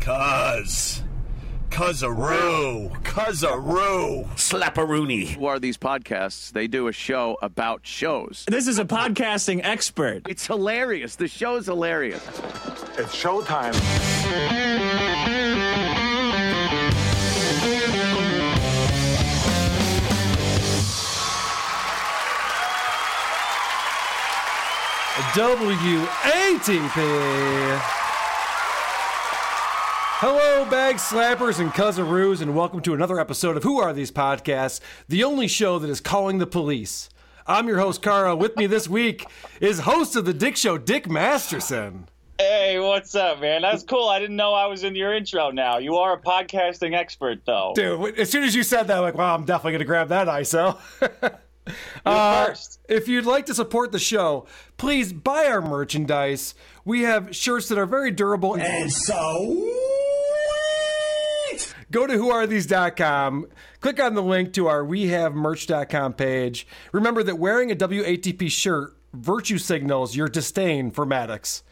Cuz. Cuzaroo. Cuzaroo. Slapperoonie. Who are these podcasts? They do a show about shows. This is a podcasting expert. It's hilarious. The show's hilarious. It's showtime. WATP. Hello, bag slappers and cuzzaroos, and welcome to another episode of Who Are These Podcasts, the only show that is calling the police. I'm your host, Kara. With me this week is host of The Dick Show, Dick Masterson. Hey, what's up, man? That's cool. I didn't know I was in your intro now. You are a podcasting expert, though. Dude, as soon as you said that, I'm like, wow, I'm definitely going to grab that ISO. Uh, first. if you'd like to support the show, please buy our merchandise. We have shirts that are very durable and So. Go to whoarethese.com click on the link to our we merch.com page. Remember that wearing a watp shirt virtue signals your disdain for maddox.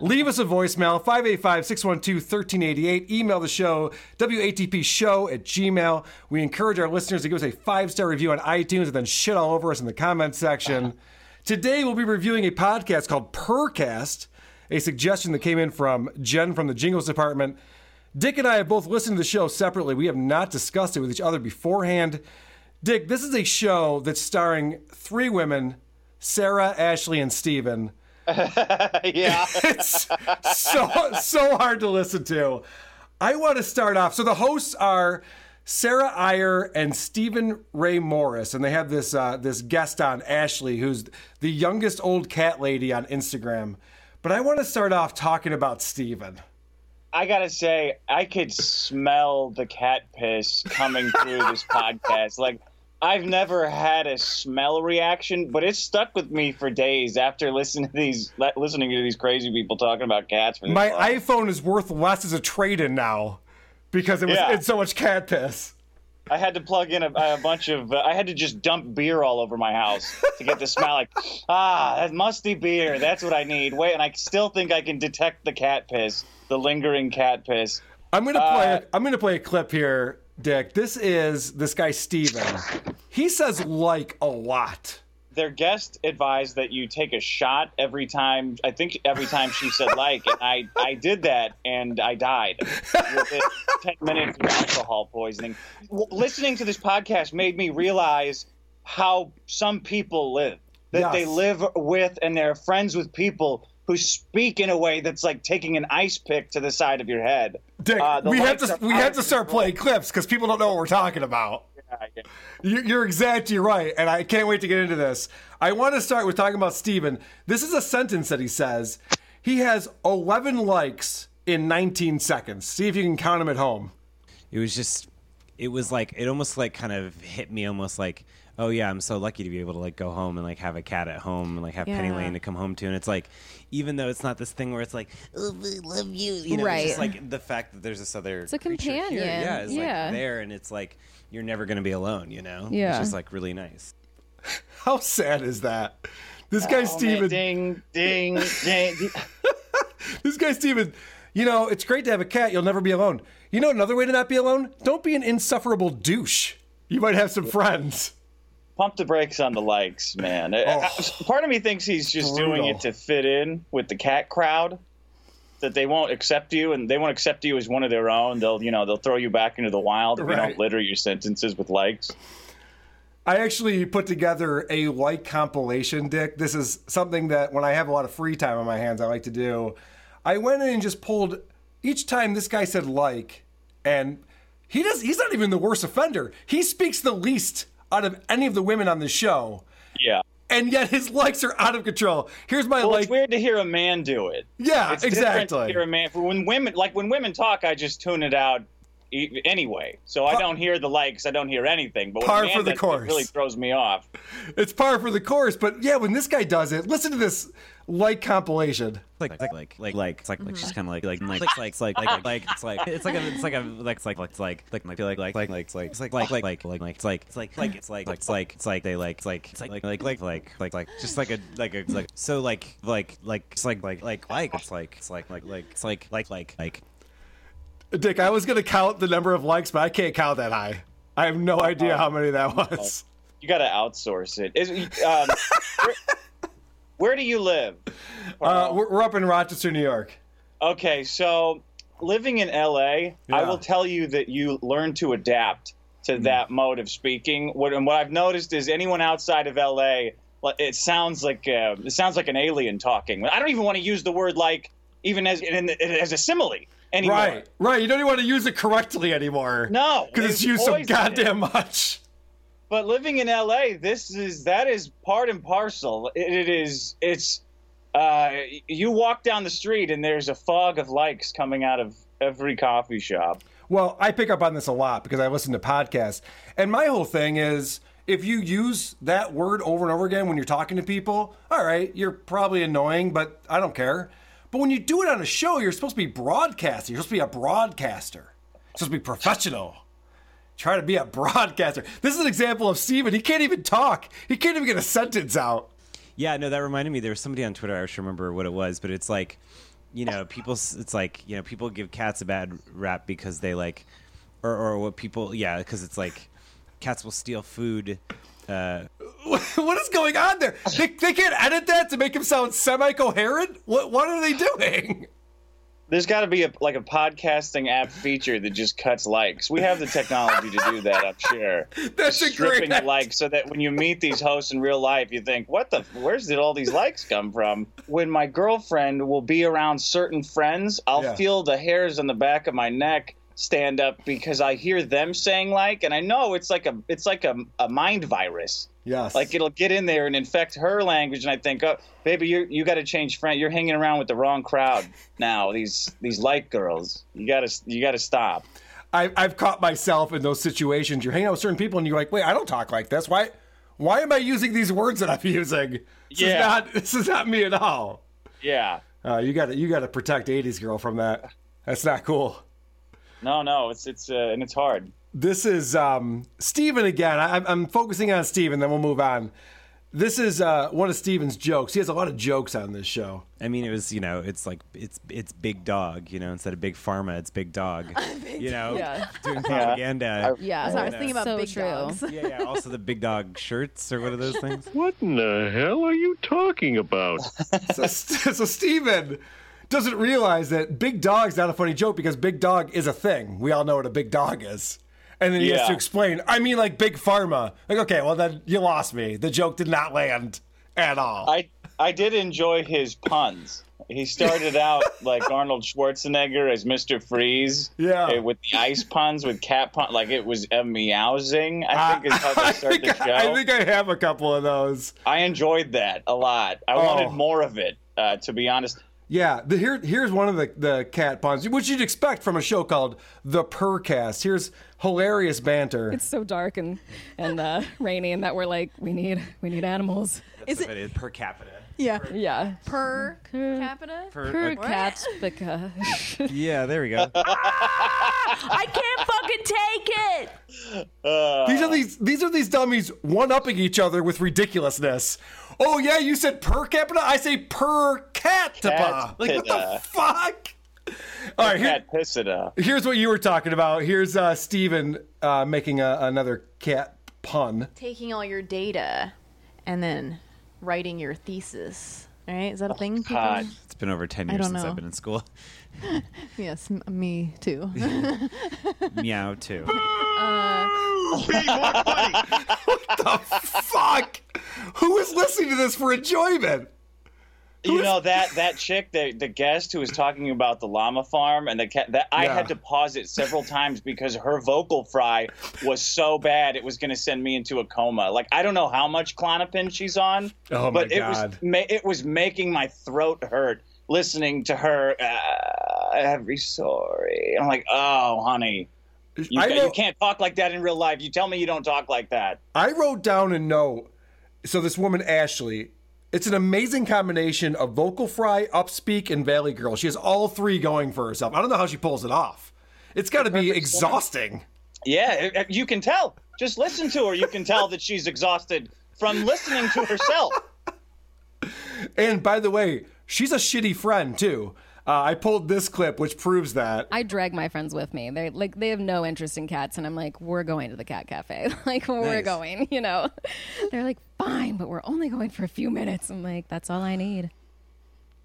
Leave us a voicemail 585-612-1388 email the show watpshow at gmail. We encourage our listeners to give us a five-star review on itunes and then shit all over us in the comments section. Today we'll be reviewing a podcast called Purrcast a suggestion that came in from jen from the jingles department Dick and I have both listened to the show separately. We have not discussed it with each other beforehand. Dick, this is a show that's starring three women Sarah, Ashley, and Steven. yeah. It's so, so hard to listen to. I want to start off. So the hosts are Sarah Iyer and Stephen Ray Morris, and they have this uh, this guest on Ashley, who's the youngest old cat lady on Instagram. But I want to start off talking about Steven. I gotta say, I could smell the cat piss coming through this podcast. Like, I've never had a smell reaction, but it stuck with me for days after listening to these listening to these crazy people talking about cats. For My long. iPhone is worth less as a trade-in now because it was Yeah. it's so much cat piss. I had to plug in a, a bunch of. Uh, I had to just dump beer all over my house to get the smell. Like, ah, that musty beer. That's what I need. Wait, and I still think I can detect the cat piss, the lingering cat piss. I'm gonna play. Uh, I'm gonna play a clip here, Dick. This is this guy Steven. He says like a lot. Their guest advised that you take a shot every time. I think every time she said like, and I I did that and I died within ten minutes of alcohol poisoning. Listening to this podcast made me realize how some people live. That they live with and they're friends with people who speak in a way that's like taking an ice pick to the side of your head. Dick, Uh, we have to we have to start playing clips because people don't know what we're talking about. You- You're exactly right, and I can't wait to get into this. I want to start with talking about Steven. This is a sentence that he says. He has 11 likes in 19 seconds. See if you can count them at home. it was just it was like it almost like kind of hit me almost like oh yeah i'm so lucky to be able to like go home and like have a cat at home and like have penny lane to come home to and it's like even though it's not this thing where it's like oh I love you you know it's just Right. like the fact that there's this other It's a creature here, companion. yeah it's Yeah. like there and it's like you're never gonna be alone you know Yeah. it's just like really nice How sad is that? This guy Oh, Steven. ding, ding, ding. ding. This guy Steven. You know, it's great to have a cat. You'll never be alone. You know another way to not be alone? Don't be an insufferable douche. You might have some friends. Pump the brakes on the likes, man. Uh, Part of me thinks he's just doing it to fit in with the cat crowd. that they won't accept you and they won't accept you as one of their own. They'll you know they'll throw you back into the wild if you don't litter your sentences with likes. I actually put together a like compilation, Dick. This is something that when I have a lot of free time on my hands, I like to do. I went in and just pulled each time this guy said like, and he does. He's not even the worst offender. He speaks the least out of any of the women on the show, Yeah. and yet his likes are out of control. Here's my Well, like. it's weird to hear a man do it. Yeah, it's exactly. hear a man when women like when women talk, I just tune it out anyway. So I don't hear the likes, I don't hear anything. But when Par for the does course. it really throws me off. It's par for the course, but yeah, when this guy does it, listen to this like compilation. like like like like like it's like like she's kind of like like like like like it's like like it's like it's like it's like a it's like a like it's like it's like like like like like like like it's like it's like it's like like it's like like it's like it's like it's like it's like it's like it's like it's like they like it's like it's like like like like like like like just like a like a like so like like like it's like like like like it's like it's like like like it's like like like like Dick, I was gonna count the number of likes, but I can't count that high. I have no idea how many that was. You got to outsource it. Is, um, where, where do you live? Uh, we're, we're up in Rochester, New York. Okay, so living in LA, I will tell you that you learn to adapt to that mode of speaking. What and what I've noticed is anyone outside of LA, it sounds like uh, it sounds like an alien talking. I don't even want to use the word like even as in, as a simile anymore. Right, right. You don't even want to use it correctly anymore. No, because it's it's used so goddamn much. But living in LA, this is that is part and parcel. It, it is it's uh, you walk down the street and there's a fog of likes coming out of every coffee shop. Well, I pick up on this a lot because I listen to podcasts, and my whole thing is if you use that word over and over again when you're talking to people, all right, you're probably annoying, but I don't care. But when you do it on a show, you're supposed to be broadcasting. You're supposed to be a broadcaster. You're supposed to be professional. Try to be a broadcaster. This is an example of Steven. He can't even talk. He can't even get a sentence out. Yeah, no, that reminded me. There was somebody on Twitter. I I remember what it was, but it's like, you know, people. It's like you know, people give cats a bad rap because they like, or or what people. Yeah, because it's like, cats will steal food. Uh, what is going on there? They, they can't edit that to make him sound semi-coherent. What what are they doing? There's got to be a like a podcasting app feature that just cuts likes. We have the technology to do that, I'm sure. That's a Stripping great the likes so that when you meet these hosts in real life, you think, "What the? Where's did all these likes come from?" When my girlfriend will be around certain friends, I'll Yeah. feel the hairs on the back of my neck stand up because I hear them saying like, and I know it's like a it's like a, a mind virus. Yes. Like it'll get in there and infect her language, and I think, oh, baby, you you got to change friend. You're hanging around with the wrong crowd now. These these light girls. You gotta you gotta stop. I, I've caught myself in those situations. You're hanging out with certain people, and you're like, "Wait, I don't talk like this. Why? Why am I using these words that I'm using? This Yeah. is not. This is not me at all." Yeah. Uh, you got to you got to protect '80s girl from that. That's not cool. No, no, it's it's uh, and it's hard. This is um, Steven again. I, I'm- I'm focusing on Steven, then we'll move on. This is uh, one of Steven's jokes. He has a lot of jokes on this show. I mean, it was you know, it's like it's it's big dog. You know, instead of big pharma, it's big dog. you know, Yeah. doing propaganda. Yeah, so I was thinking about So big true. dogs. yeah, yeah. Also, the big dog shirts or what are those things? What in the hell are you talking about? so, so Steven doesn't realize that big dog's not a funny joke because big dog is a thing. We all know what a big dog is. And then he has to explain, I mean, like big pharma. Like, okay, well, then you lost me. The joke did not land at all. I I did enjoy his puns. He started out like Arnold Schwarzenegger as Mr. Freeze. Yeah. uh, With the ice puns, with cat pun, like it was a meowsing. I think is how they I start think, the show. I think I have a couple of those. I enjoyed that a lot. I Oh. wanted more of it, uh, to be honest. Yeah, the, here here's one of the, the cat puns, which you'd expect from a show called The Purrcast. Here's hilarious banter. It's so dark and and uh, rainy, and that we're like, we need we need animals. Is That's it what is per capita. yeah Yeah, per capita? Per, capita per uh, cat because yeah, there we go. I can't fucking take it. These are these these are these dummies one upping each other with ridiculousness. Oh yeah, you said per capita. I say per capita. Like what the fuck? All right, here, Cat Pissida. here's what you were talking about. Here's uh, Steven uh, making a, another cat pun. taking all your data and then writing your thesis right? Is that a thing? people- God. It's been over 10 years since know. I've been in school. Yes, m- me too. Meow, too. What the Fuck! Who is listening to this for enjoyment? You know that that chick, the the guest who was talking about the llama farm and the cat. That I Yeah. had to pause it several times because her vocal fry was so bad it was going to send me into a coma. Like I don't know how much Klonopin she's on, Oh, but it was it was making my throat hurt listening to her uh, every story. I'm like, oh, honey, you, you can't talk like that in real life. You tell me you don't talk like that. I wrote down a note. So this woman Ashley, it's an amazing combination of vocal fry, upspeak, and Valley Girl. She has all three going for herself. I don't know how she pulls it off. It's got to be exhausting. Yeah, it- it- you can tell. Just listen to her. You can tell that she's exhausted from listening to herself. And by the way, she's a shitty friend too. Uh, I pulled this clip, which proves that. I drag my friends with me. They like they have no interest in cats, and I'm like, we're going to the cat cafe. like we're going. You know, they're like, fine, but we're only going for a few minutes. I'm like, that's all I need.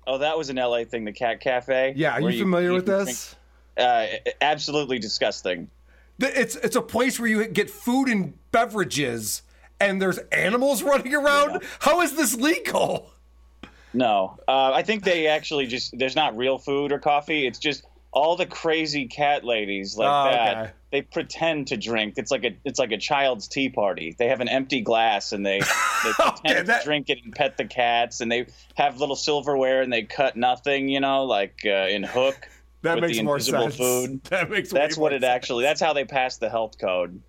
Oh, that was an LA thing, the Cat Cafe. Yeah, are you familiar with can this? drink- uh, absolutely disgusting. It's it's a place where you get food and beverages, and there's animals running around. How is this legal? No, uh, I think they actually just there's not real food or coffee. It's just all the crazy cat ladies like Oh, that. okay. They pretend to drink. It's like a it's like a child's tea party. They have an empty glass and they they pretend that- to drink it and pet the cats. And they have little silverware and they cut nothing. You know, like uh, in Hook. That makes more sense. food. That makes That's what it sense. actually. That's how they passed the health code.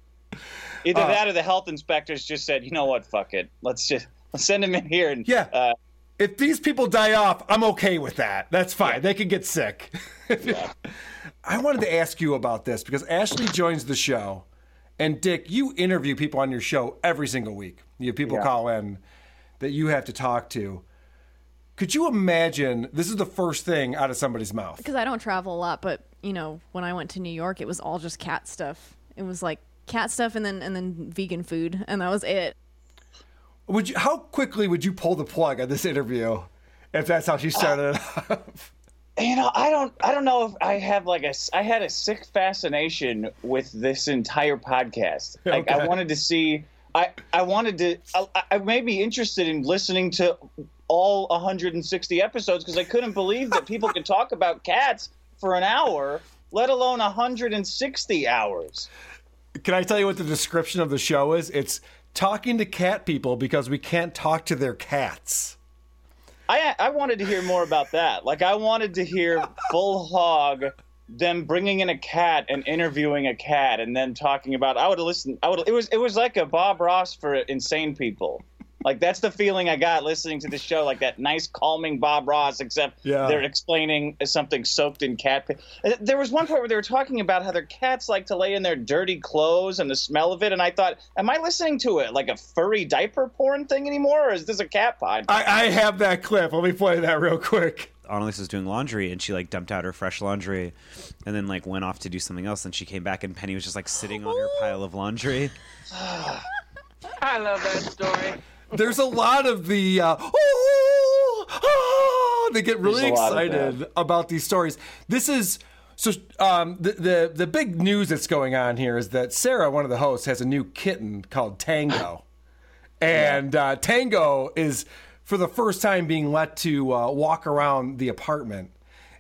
Either Uh, that or the health inspectors just said, you know what, fuck it, let's just let's send him in here and Yeah. uh, If these people die off, I'm okay with that. That's fine. They can get sick. I wanted to ask you about this because Ashley joins the show, and Dick, you interview people on your show every single week. You have people Yeah. call in that you have to talk to. Could you imagine this is the first thing out of somebody's mouth? because I don't travel a lot, but you know, when I went to New York, it was all just cat stuff. It was like cat stuff and then and then vegan food, and that was it. Would you? How quickly would you pull the plug on this interview if that's how she uh, started it off? you know i don't i don't know if i have like a. I had a sick fascination with this entire podcast like i wanted to see i i wanted to i, I may be interested in listening to all 160 episodes because i couldn't believe that people could talk about cats for an hour let alone 160 hours Can I tell you what the description of the show is? It's talking to cat people because we can't talk to their cats. I I wanted to hear more about that. Like I wanted to hear full hog them bringing in a cat and interviewing a cat and then talking about I would have listened I would it was it was like a Bob Ross for insane people. Like that's the feeling I got listening to the show like that nice calming Bob Ross except Yeah. they're explaining something soaked in cat piss. Uh, There was one part where they were talking about how their cats like to lay in their dirty clothes and the smell of it and I thought am I listening to it like a furry diaper porn thing anymore or is this a cat pod? I, I have that clip. Let me play that real quick. Annalise was doing laundry and she like dumped out her fresh laundry and then like went off to do something else and she came back and Penny was just like sitting on her pile of laundry. I love that story. There's a lot of the uh, "Oh, ah," they get really There's a lot of excited about these stories. This is so um, the, the the big news that's going on here is that Sarah, one of the hosts, has a new kitten called Tango, and uh, Tango is for the first time being let to uh, walk around the apartment.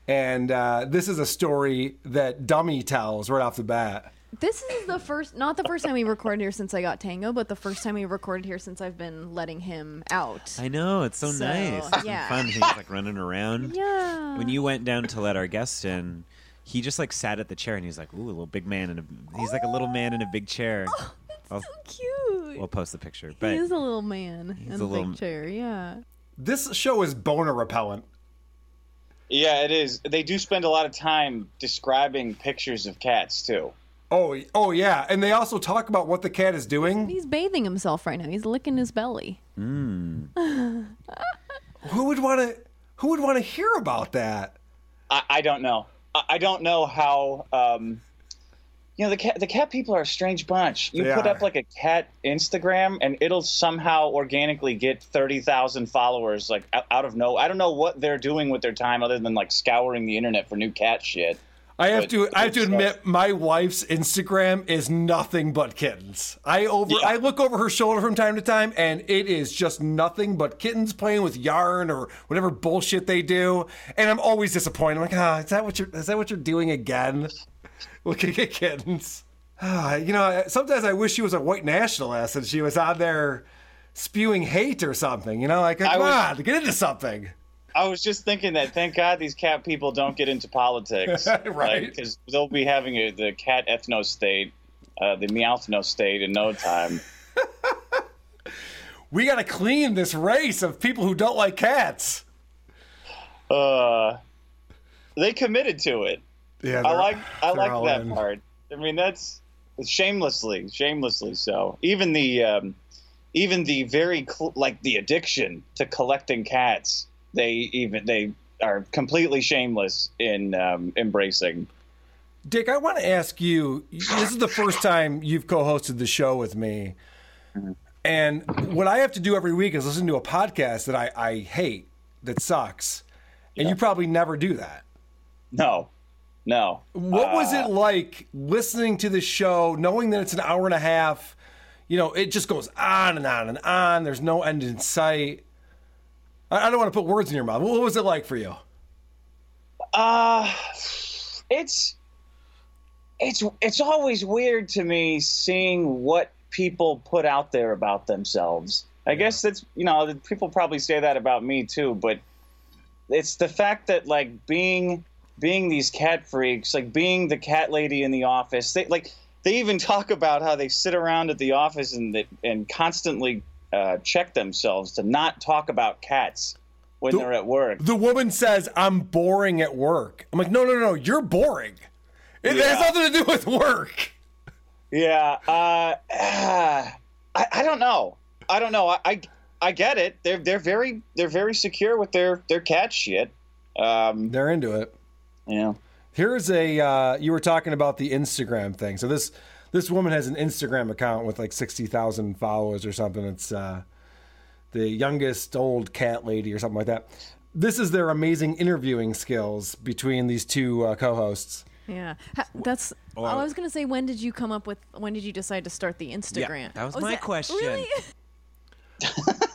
And uh, this is a story that Dummy tells right off the bat. This is the first, not the first time we recorded here since I got Tango, but the first time we recorded here since I've been letting him out. I know, it's so, So, nice. It's been yeah. fun. He's like running around. Yeah. When you went down to let our guest in, he just like sat at the chair and he's like, "Ooh, a little big man in a." He's like a little man in a big chair. Oh, I'll, Cute. we'll post the picture, but he is a little man in a a, little- big chair. Yeah. This show is boner repellent. Yeah, it is. They do spend a lot of time describing pictures of cats too. Oh, oh yeah, and they also talk about what the cat is doing. He's bathing himself right now. He's licking his belly. Who would want to? Who would want to hear about that? I, I don't know. I, I don't know how. Um, you know the cat the cat people are a strange bunch. You They put are. up like a cat Instagram, and it'll somehow organically get thirty thousand followers like out, out of no. I don't know what they're doing with their time other than like scouring the internet for new cat shit. I have But to. I have to admit, my wife's Instagram is nothing but kittens. I over. I look over her shoulder from time to time, and it is just nothing but kittens playing with yarn or whatever bullshit they do. And I'm always disappointed. I'm like, ah, is that what you're? Is that what you're doing again? Looking at kittens. Ah, you know, sometimes I wish she was a white nationalist and she was out there spewing hate or something. You know, like come was- on, get into something. I was just thinking that. Thank God these cat people don't get into politics, Right. Because they'll be having a, the cat ethno state, uh, the meowthno state in no time. We got to clean this race of people who don't like cats. Uh, they committed to it. Yeah, I like I like that in. part. I mean, that's shamelessly, shamelessly so. Even the um, even the very cl- like the addiction to collecting cats, they even they are completely shameless in um, embracing. Dick, I want to ask you. This is the first time you've co-hosted the show with me, and what I have to do every week is listen to a podcast that I, I hate, that sucks, and you probably never do that. No, no. What was Uh, it like listening to the show, knowing that it's an hour and a half? You know, it just goes on and on and on. There's no end in sight. I, I don't want to put words in your mouth. What was it like for you? Uh it's it's it's always weird to me seeing what people put out there about themselves. I guess that's you know people probably say that about me too, but it's the fact that like being being these cat freaks, like being the cat lady in the office. They like they even talk about how they sit around at the office and that and constantly uh, check themselves to not talk about cats when they're at work. The woman says, I'm boring at work. I'm like, no, no, no, you're boring. It Yeah. has nothing to do with work. Yeah, uh, ah, I, I don't know. I don't know. I, I I get it. They're they're very they're very secure with their their cat shit. Um, They're into it. Yeah. Here's a uh, you were talking about the Instagram thing. So this this woman has an Instagram account with like sixty thousand followers or something. It's uh, the youngest old cat lady or something like that. This is their amazing interviewing skills between these two uh, co-hosts. Yeah, that's. Well- all I was gonna say, when did you come up with? When did you decide to start the Instagram? that was Oh, is my question. Really?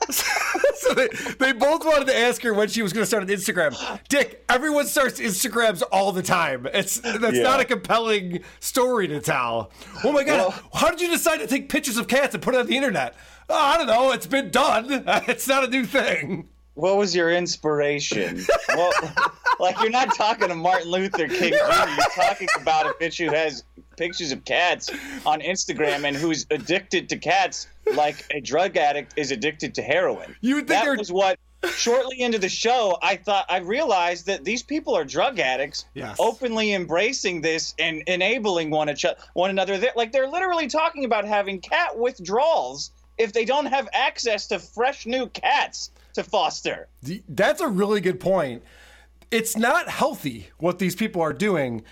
so they, they both wanted to ask her when she was going to start an Instagram. Dick, everyone starts Instagrams all the time. It's that's Yeah. not a compelling story to tell. Oh my god, how did you decide to take pictures of cats and put it on the internet? Oh, I don't know. It's been done. It's not a new thing. What was your inspiration? well, like you're not talking to Martin Luther King Jr. You're talking about a bitch who has pictures of cats on Instagram and who's addicted to cats like a drug addict is addicted to heroin. You would think that they're- was what. Shortly into the show, I thought I realized that these people are drug addicts, Yes. openly embracing this and enabling one, each- one another. They're, like they're literally talking about having cat withdrawals if they don't have access to fresh new cats to foster. That's a really good point. It's not healthy what these people are doing.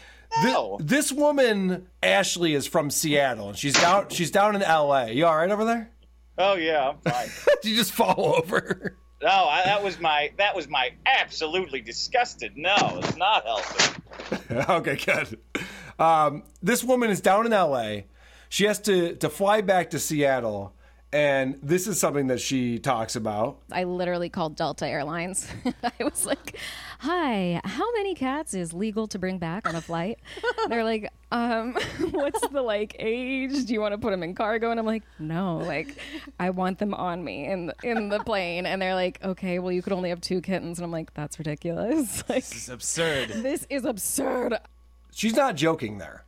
This woman, Ashley, is from Seattle, and she's down. She's down in L.A. You all right over there? Oh yeah, I'm fine. Did you just fall over? No, I, that was my that was my absolutely disgusted. No, it's not healthy. okay, good. Um, this woman is down in LA. She has to to fly back to Seattle, and this is something that she talks about. I literally called Delta Airlines. I was like, "Hi, how many cats is legal to bring back on a flight?" They're like, "Um, what's the like age? Do you want to put them in cargo?" And I'm like, "No, like, I want them on me in the, in the plane." And they're like, "Okay, well, you could only have two kittens." And I'm like, "That's ridiculous. Like, This is absurd. this is absurd." She's not joking there.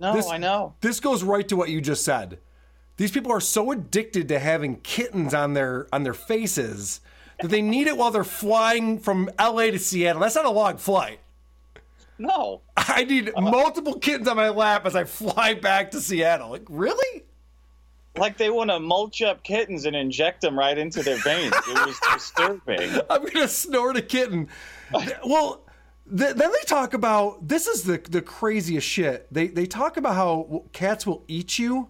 No, This- I know. This goes right to what you just said. These people are so addicted to having kittens on their on their faces that they need it while they're flying from LA to Seattle. That's not a long flight. No, I need uh-huh. multiple kittens on my lap as I fly back to Seattle. Like, really? like they want to mulch up kittens and inject them right into their veins. It was disturbing. I'm gonna snort a kitten. well, Th- then they talk about this is the the craziest shit. They they talk about how cats will eat you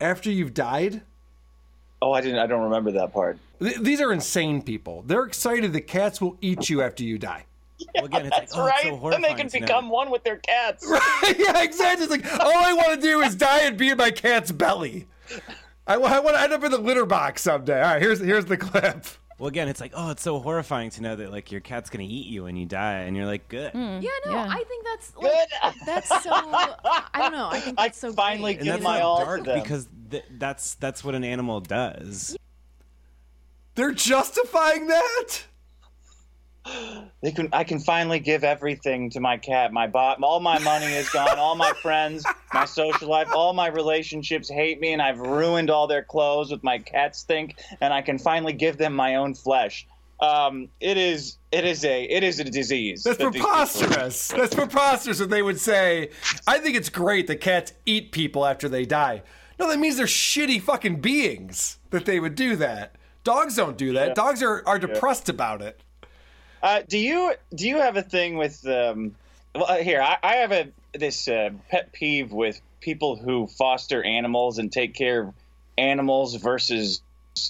after you've died. Oh, I didn't. I don't remember that part. Th- these are insane people. They're excited the cats will eat you after you die. Well, again, it's That's like, oh, it's right. so then they can to know. become one with their cats. Right? yeah, exactly. It's like all I want to do is die and be in my cat's belly. I, want to end up in the litter box someday. All right, here's here's the clip. Well, again, it's like, oh, it's so horrifying to know that like your cat's gonna eat you when you die, and you're like, good. Hmm. Yeah, no, I think that's like, that's so. I don't know. I think that's so. finally great. And that's not dark because th- that's that's what an animal does. They're justifying that. They can. I can finally give everything to my cat. My bot. All my money is gone. All my friends, my social life, all my relationships hate me, and I've ruined all their clothes with my cat stink. And I can finally give them my own flesh. Um, it is. It is a. It is a disease. That's that preposterous. That's preposterous that they would say, I think it's great that cats eat people after they die. No, that means they're shitty fucking beings that they would do that. Dogs don't do that. Yeah. Dogs are, are Yeah. depressed about it. Uh, do you do you have a thing with um, well uh, here I, I have a this uh, pet peeve with people who foster animals and take care of animals versus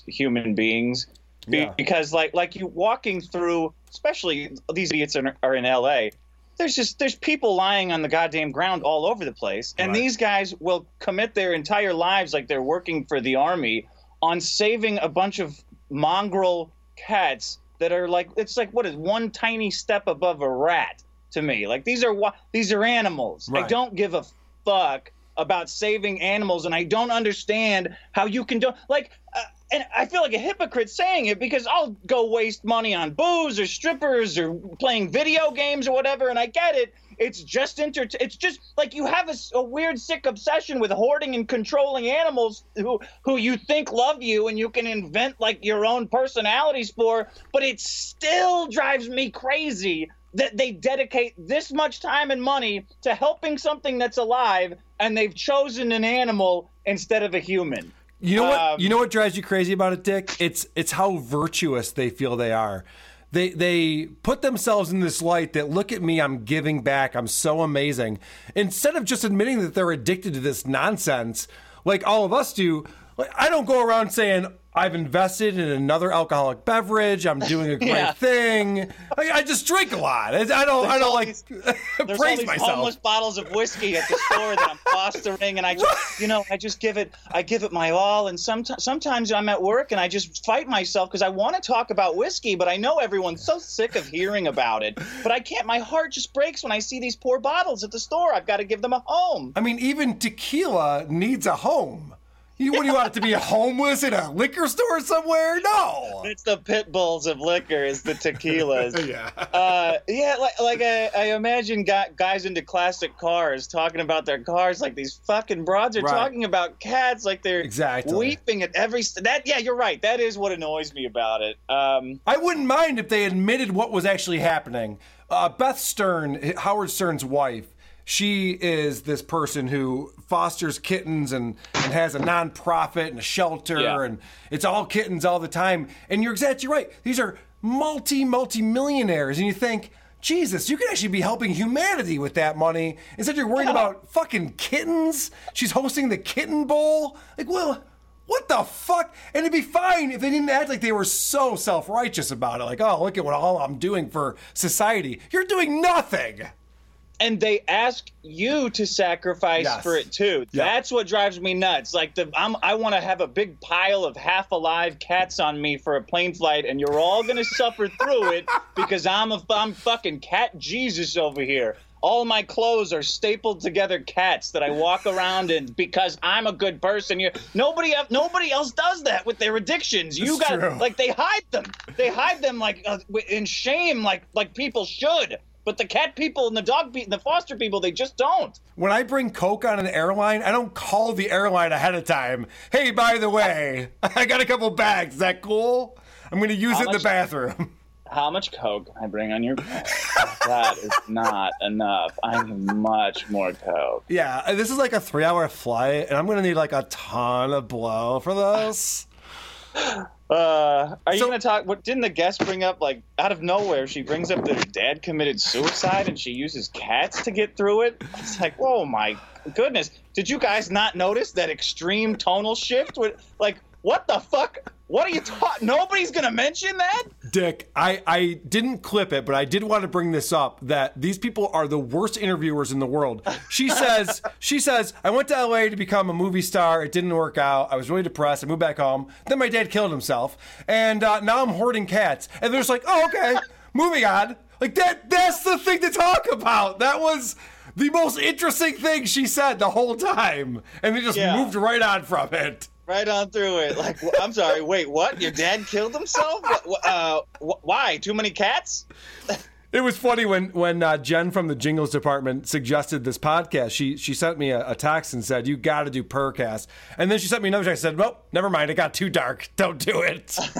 human beings Be- Yeah. because like like you walking through especially these idiots are, are in LA there's just there's people lying on the goddamn ground all over the place and Right. these guys will commit their entire lives like they're working for the army on saving a bunch of mongrel cats that are like it's like what is one tiny step above a rat to me. Like these are these are animals. I don't give a fuck about saving animals and i don't understand how you can do like uh, and i feel like a hypocrite saying it because i'll go waste money on booze or strippers or playing video games or whatever and i get it it's just inter it's just like you have a weird sick obsession with hoarding and controlling animals who who you think love you and you can invent like your own personalities for but it still drives me crazy that they dedicate this much time and money to helping something that's alive and they've chosen an animal instead of a human You know what? Um, you know what drives you crazy about it, Dick? It's it's how virtuous they feel they are. They they put themselves in this light that look at me, I'm giving back, I'm so amazing. Instead of just admitting that they're addicted to this nonsense, like all of us do. Like I don't go around saying I've invested in another alcoholic beverage. I'm doing a great Yeah. thing. I, I just drink a lot. I I don't. I don't like There's all praise these myself. homeless bottles of whiskey at the store that I'm fostering, and I just, you know, I just give it, I give it my all. And sometimes, sometimes I'm at work and I just fight myself because I want to talk about whiskey, but I know everyone's so sick of hearing about it. But I can't. My heart just breaks when I see these poor bottles at the store. I've got to give them a home. I mean, even tequila needs a home. You, what do you want it to be homeless in a liquor store somewhere? No. It's the pit bulls of liquor, is the tequilas. yeah. Uh, yeah, like, like I, I imagine guy, guys into classic cars talking about their cars like these fucking broads are Right. talking about cats like they're Exactly. weeping at every st- that. Yeah, you're right. That is what annoys me about it. Um, I wouldn't mind if they admitted what was actually happening. Uh, Beth Stern, Howard Stern's wife, she is this person who fosters kittens and, and has a nonprofit and a shelter, Yeah. and it's all kittens all the time. And you're exactly right. These are multi, multi millionaires. And you think, Jesus, you could actually be helping humanity with that money. Instead, you're worried about fucking kittens. She's hosting the Kitten Bowl. Like, well, what the fuck? And it'd be fine if they didn't act like they were so self righteous about it. Like, oh, look at what all I'm doing for society. You're doing nothing. And they ask you to sacrifice Yes. for it too. Yeah. That's what drives me nuts. Like the I'm, I want to have a big pile of half alive cats on me for a plane flight, and you're all gonna suffer through it because I'm a I'm fucking cat Jesus over here. All my clothes are stapled together cats that I walk around in because I'm a good person. You nobody nobody else does that with their addictions. You It's got true. like they hide them. They hide them like uh, in shame, like like people should. But the cat people and the dog people and the foster people, they just don't. When I bring Coke on an airline, I don't call the airline ahead of time. Hey, by the way, I got a couple bags. Is that cool? I'm going to use How it in the bathroom. How much coke can I bring on your plane? that is not enough. I need much more coke. Yeah, uh, this is like a three hour flight, and I'm going to need like a ton of blow for this. Uh, are you going to talk? What didn't the guest bring up? Like out of nowhere, she brings up that her dad committed suicide, and she uses cats to get through it. It's like, oh my goodness! Did you guys not notice that extreme tonal shift? With like, what the fuck? What are you talking? Nobody's gonna mention that. Dick, I, I didn't clip it, but I did want to bring this up that these people are the worst interviewers in the world. She says, she says, I went to LA to become a movie star. It didn't work out. I was really depressed. I moved back home. Then my dad killed himself, and uh, now I'm hoarding cats. And they're just like, oh, okay, moving on. Like that. That's the thing to talk about. That was the most interesting thing she said the whole time, and they just Yeah. moved right on from it. Right on through it. Like, I'm sorry. Wait, what? Your dad killed himself? Uh, why? Too many cats? It was funny when when uh, Jen from the Jingles department suggested this podcast. She she sent me a, a text and said, "You got to do Purrcast." And then she sent me another text. and said, "Well, never mind. It got too dark. Don't do it,"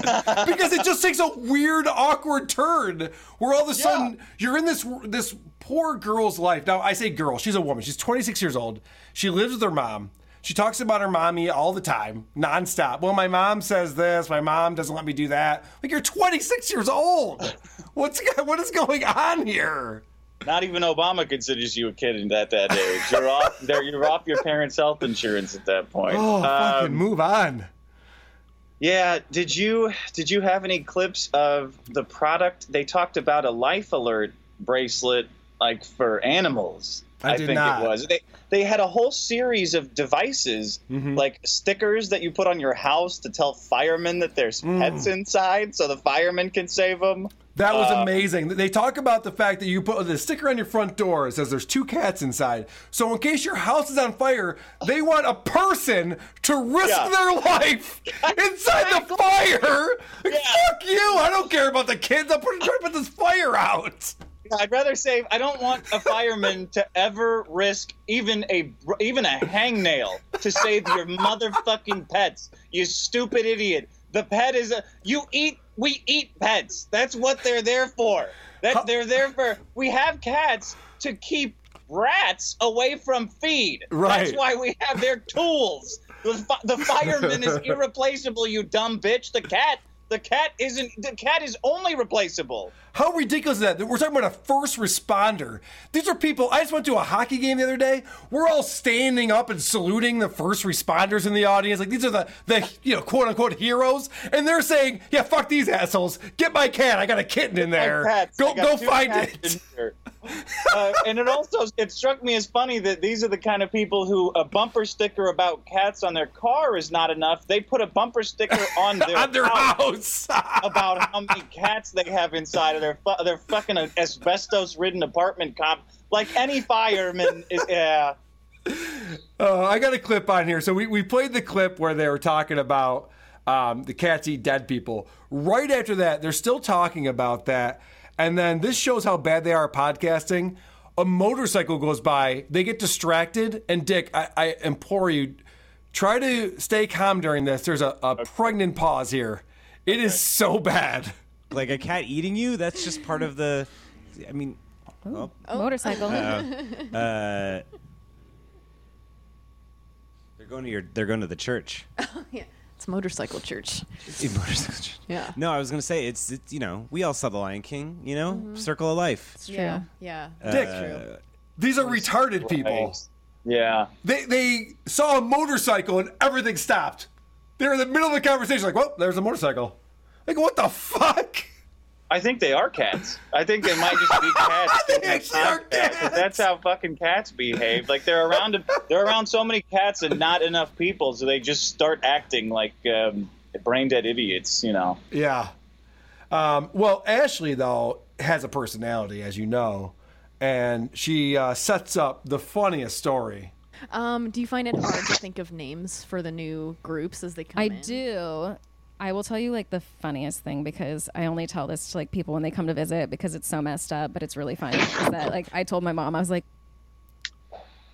because it just takes a weird, awkward turn where all of a sudden you're in this this poor girl's life. Now I say girl. She's a woman. She's 26 years old. She lives with her mom. She talks about her mommy all the time, nonstop. Well, my mom says this. My mom doesn't let me do that. Like you're 26 years old. What's what is going on here? Not even Obama considers you a kid at that age. You're off. There, you're off your parents' health insurance at that point. Oh, fucking Um, move on. Yeah. Did you did you have any clips of the product? They talked about a life alert bracelet, like for animals. I did think not. it was. They they had a whole series of devices, Mm-hmm. like stickers that you put on your house to tell firemen that there's Mm. pets inside, so the firemen can save them. That was Uh, amazing. They talk about the fact that you put the sticker on your front door that says there's two cats inside. So in case your house is on fire, they want a person to risk Yeah. their life inside the fire. Like, Fuck you! I don't care about the kids. I'm trying to put this fire out. I'd rather save. I don't want a fireman to ever risk even a even a hangnail to save your motherfucking pets. You stupid idiot. The pet is a. You eat. We eat pets. That's what they're there for. That they're there for. We have cats to keep rats away from feed. Right. That's why we have their tools. The, the fireman is irreplaceable. You dumb bitch. The cat. The cat isn't. The cat is only replaceable. How ridiculous is that? We're talking about a first responder. These are people. I just went to a hockey game the other day. We're all standing up and saluting the first responders in the audience. Like these are the the you know quote unquote heroes, and they're saying, "Yeah, fuck these assholes. Get my cat. I got a kitten in there. Go go find it." Uh, and it also it struck me as funny that these are the kind of people who a bumper sticker about cats on their car is not enough. They put a bumper sticker on their On their house about how many cats they have inside of their fu- their fucking asbestos-ridden apartment comp. Like any fireman is, yeah. Uh, I got a clip on here. So we, we played the clip where they were talking about um, the cats eat dead people. Right after that, they're still talking about that. And then this shows how bad they are at podcasting. A motorcycle goes by, they get distracted. And Dick, I, I implore you, try to stay calm during this. There's a, a pregnant pause here. It is so bad. Like a cat eating you? That's just part of the. I mean. Oh. Motorcycle. Uh-oh. Uh, they're going to your. They're going to the church. yeah. It's motorcycle church. Motorcycle church. Yeah. No, I was gonna say it's, it's you know we all saw the Lion King. You know, Circle of Life. It's true. Yeah. Dick, Uh, these are retarded people. Yeah. They they saw a motorcycle and everything stopped. They're in the middle of the conversation, like, "Well, there's a motorcycle." Like, what the fuck? I think they are cats. I think they might just be cats. They actually are cats. That's how fucking cats behave. Like they're around they're around so many cats and not enough people, so they just start acting like um, brain dead idiots. You know. Yeah. Um, well, Ashley though has a personality, as you know, and she uh, sets up the funniest story. Um, do you find it hard to think of names for the new groups as they come I in? do. I will tell you like the funniest thing because I only tell this to like people when they come to visit because it's so messed up, but it's really funny. is that like I told my mom I was like,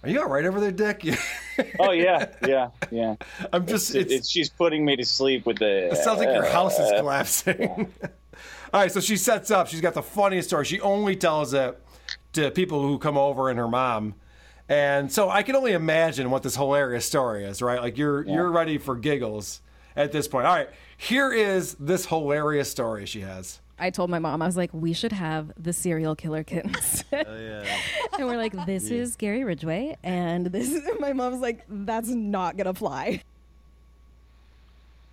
Are you all right over there, Dick? Oh yeah, yeah, yeah. I'm just. It's, it's, she's putting me to sleep with the. It sounds like your house is uh, collapsing. All right, so she sets up. She's got the funniest story. She only tells it to people who come over and her mom. And so I can only imagine what this hilarious story is, right? Like you're you're ready for giggles. at this point. All right, here is this hilarious story she has. I told my mom, I was like, we should have the serial killer kittens. Oh yeah. and we're like, this is Gary Ridgway, and this is my mom's like, that's not gonna fly.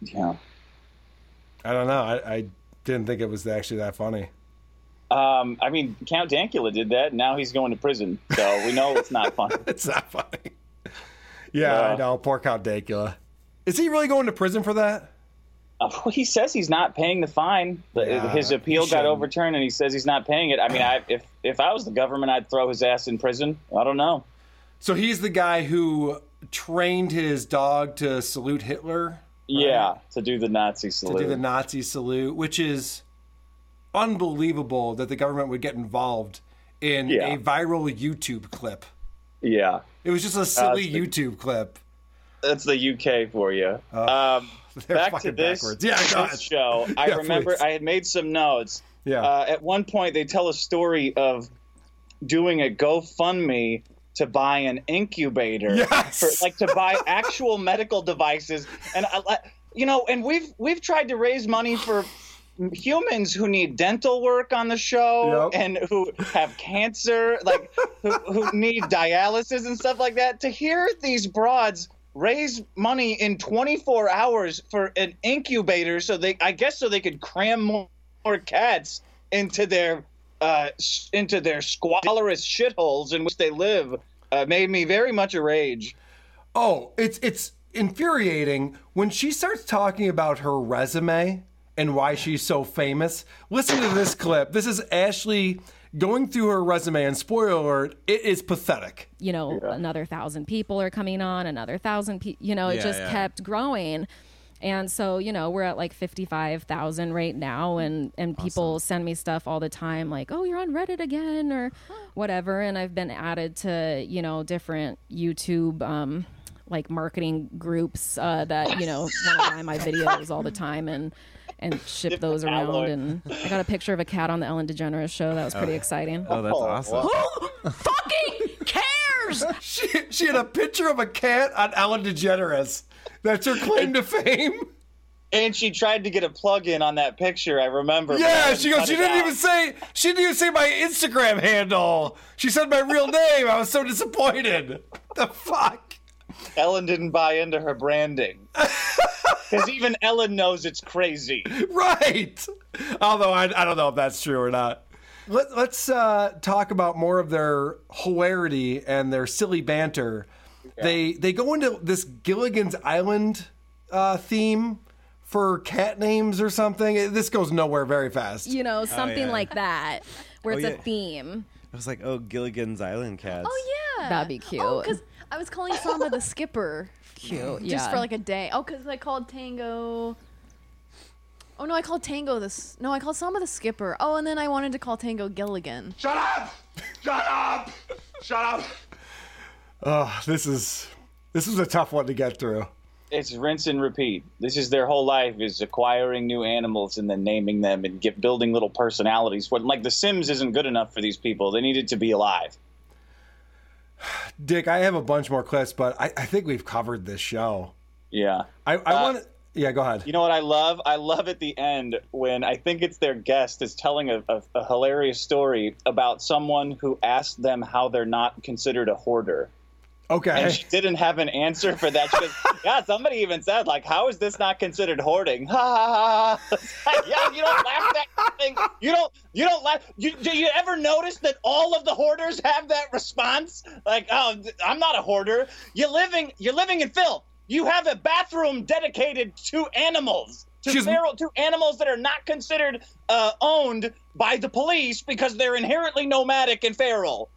Yeah. I don't know. I, I didn't think it was actually that funny. Um, I mean, Count Dankula did that. And now he's going to prison, so we know it's not fun. it's not funny. Yeah, I know. Poor Count Dankula. Is he really going to prison for that? Uh, well, he says he's not paying the fine. Yeah, his appeal got overturned, and he says he's not paying it. I mean, I, if if I was the government, I'd throw his ass in prison. I don't know. So he's the guy who trained his dog to salute Hitler, Yeah, to do the Nazi salute. to do the Nazi salute, which is unbelievable that the government would get involved in Yeah. a viral YouTube clip. yeah, It was just a silly it's the- YouTube clip. that's the UK for you. um, back to this. Yeah, this show. I Yeah, remember please. I had made some notes. Yeah. Uh, at one point, they tell a story of doing a GoFundMe to buy an incubator, Yes. for, like to buy actual medical devices. And I- you know, and we've we've tried to raise money for humans who need dental work on the show Yep. and who have cancer, like who, who need dialysis and stuff like that. To hear these broads raise money in 24 hours for an incubator, so they, I guess, so they could cram more, more cats into their uh, into their squalorous shitholes in which they live, uh, made me very much a rage. Oh, it's it's infuriating when she starts talking about her resume and why she's so famous. Listen to this clip. This is Ashley going through her resume, and spoiler alert, it is pathetic. you know, another thousand people are coming on, another thousand people, you know, it Yeah, just yeah. kept growing. And so, you know, we're at like 55,000 right now and and people send me stuff all the time like, "Oh, you're on Reddit again" or whatever, and I've been added to, you know, different YouTube um like marketing groups uh, that, you know, want to buy my videos all the time and and ship those around alloy. and I got a picture of a cat on the Ellen DeGeneres show. That was pretty oh. exciting. Oh, that's oh, awesome. Who fucking cares? She, she had a picture of a cat on Ellen DeGeneres. That's her claim to fame. And she tried to get a plug in on that picture. I remember. but I Yeah, she to goes. She didn't out. even say. She didn't even say my Instagram handle. She said my real name. I was so disappointed. The fuck. Ellen didn't buy into her branding. Because even Ellen knows it's crazy. Right. Although I, I don't know if that's true or not. Let, let's uh, talk about more of their hilarity and their silly banter. They they go into this Gilligan's Island uh, theme for cat names or something. This goes nowhere very fast. You know, something yeah. like that where Oh, it's yeah. a theme. I was like, oh, Gilligan's Island cats. Oh yeah, That'd be cute. Oh, because I was calling Samba the skipper. Cute, Just yeah. for like a day. Oh, because I called Tango. Oh no, I called Tango this. No, I called Samba the skipper. Oh, and then I wanted to call Tango Gilligan. Shut up! Shut up! Shut up! Oh, this is this is a tough one to get through. It's rinse and repeat. This is their whole life is acquiring new animals and then naming them and get building little personalities. What like The Sims isn't good enough for these people. They needed to be alive. Dick, I have a bunch more clips, but I, I think we've covered this show. Yeah. I, I uh, want. Yeah, go ahead. You know what I love? I love at the end when I think it's their guest is telling a, a, a hilarious story about someone who asked them how they're not considered a hoarder. Okay. And she didn't have an answer for that. She goes, yeah, somebody even said, like, how is this not considered hoarding? Ha ha ha. Yeah, you don't laugh at that thing. You don't, you don't laugh. You, do you ever notice that all of the hoarders have that response? Like, oh, I'm not a hoarder. You're living, you're living in filth. You have a bathroom dedicated to animals. To, She's- feral, to animals that are not considered uh, owned by the police because they're inherently nomadic and feral.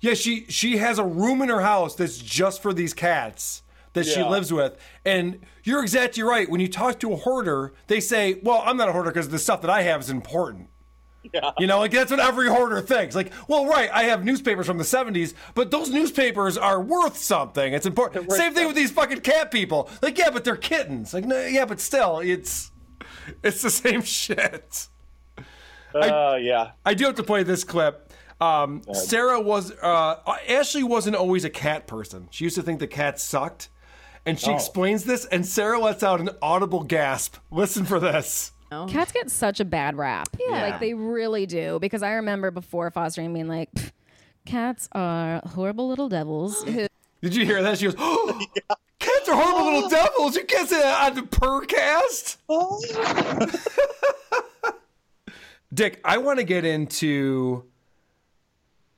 Yeah, she she has a room in her house that's just for these cats that she lives with. And you're exactly right. When you talk to a hoarder, they say, "Well, I'm not a hoarder because the stuff that I have is important." Yeah. You know, like that's what every hoarder thinks. Like, well, right, I have newspapers from the 70s, but those newspapers are worth something. It's important. Same thing with these fucking cat people. Like, yeah, but they're kittens. Like, no, yeah, but still, it's it's the same shit. Oh, yeah. I do have to play this clip. Um, Sarah was uh, Ashley wasn't always a cat person. She used to think the cats sucked, and she Oh. explains this, and Sarah lets out an audible gasp. Listen for this. Cats get such a bad rap. Yeah. Like they really do. Because I remember before fostering being like, cats are horrible little devils Did you hear that? She goes, oh, Cats are horrible little devils. You can't say that on the Purrcast. Dick, I want to get into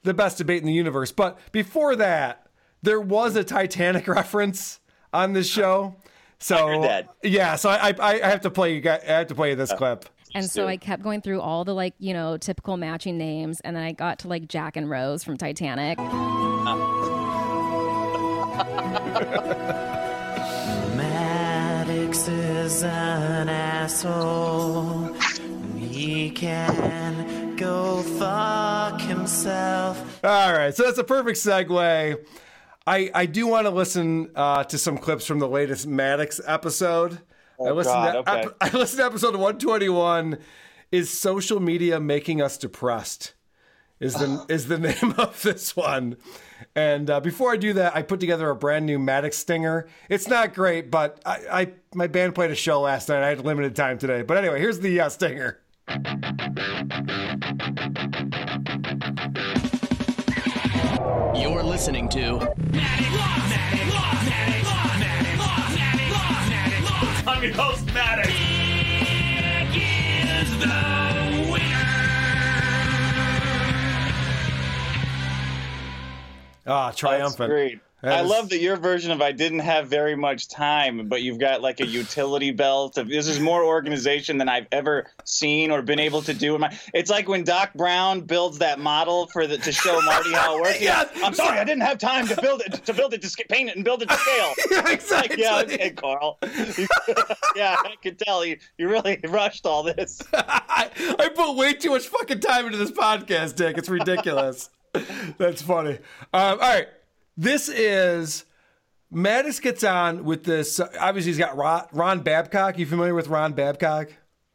the best debate in the universe, but before that, there was a Titanic reference on this show. So yeah, so I, I I have to play you guys. I have to play you this clip. And so I kept going through all the like, you know, typical matching names, and then I got to like Jack and Rose from Titanic. Maddox is an asshole. He can go fuck himself. All right, so that's a perfect segue. I I do want to listen uh, to some clips from the latest Maddox episode. I Oh, listened God, to okay. ep- I listened to episode 121. Is social media making us depressed? Is the is the name of this one? And uh, before I do that, I put together a brand new Maddox stinger. It's not great, but I, I my band played a show last night. I had limited time today, but anyway, here's the uh, stinger. You're listening to I'm your host, Maddox. is the Ah, triumphant. Great. I is- love that your version of I didn't have very much time, but you've got like a utility belt. Of, this is more organization than I've ever seen or been able to do. In my, it's like when Doc Brown builds that model for the to show Marty how it works. Yeah. I'm sorry, I didn't have time to build it to build it to paint it and build it to scale. yeah, exactly. yeah, okay, Carl. yeah, I could tell you you really rushed all this. I put way too much fucking time into this podcast, Dick. It's ridiculous. That's funny. Um, all right. This is Maddox gets on with this. Obviously, he's got Ron, Ron Babcock. You familiar with Ron Babcock?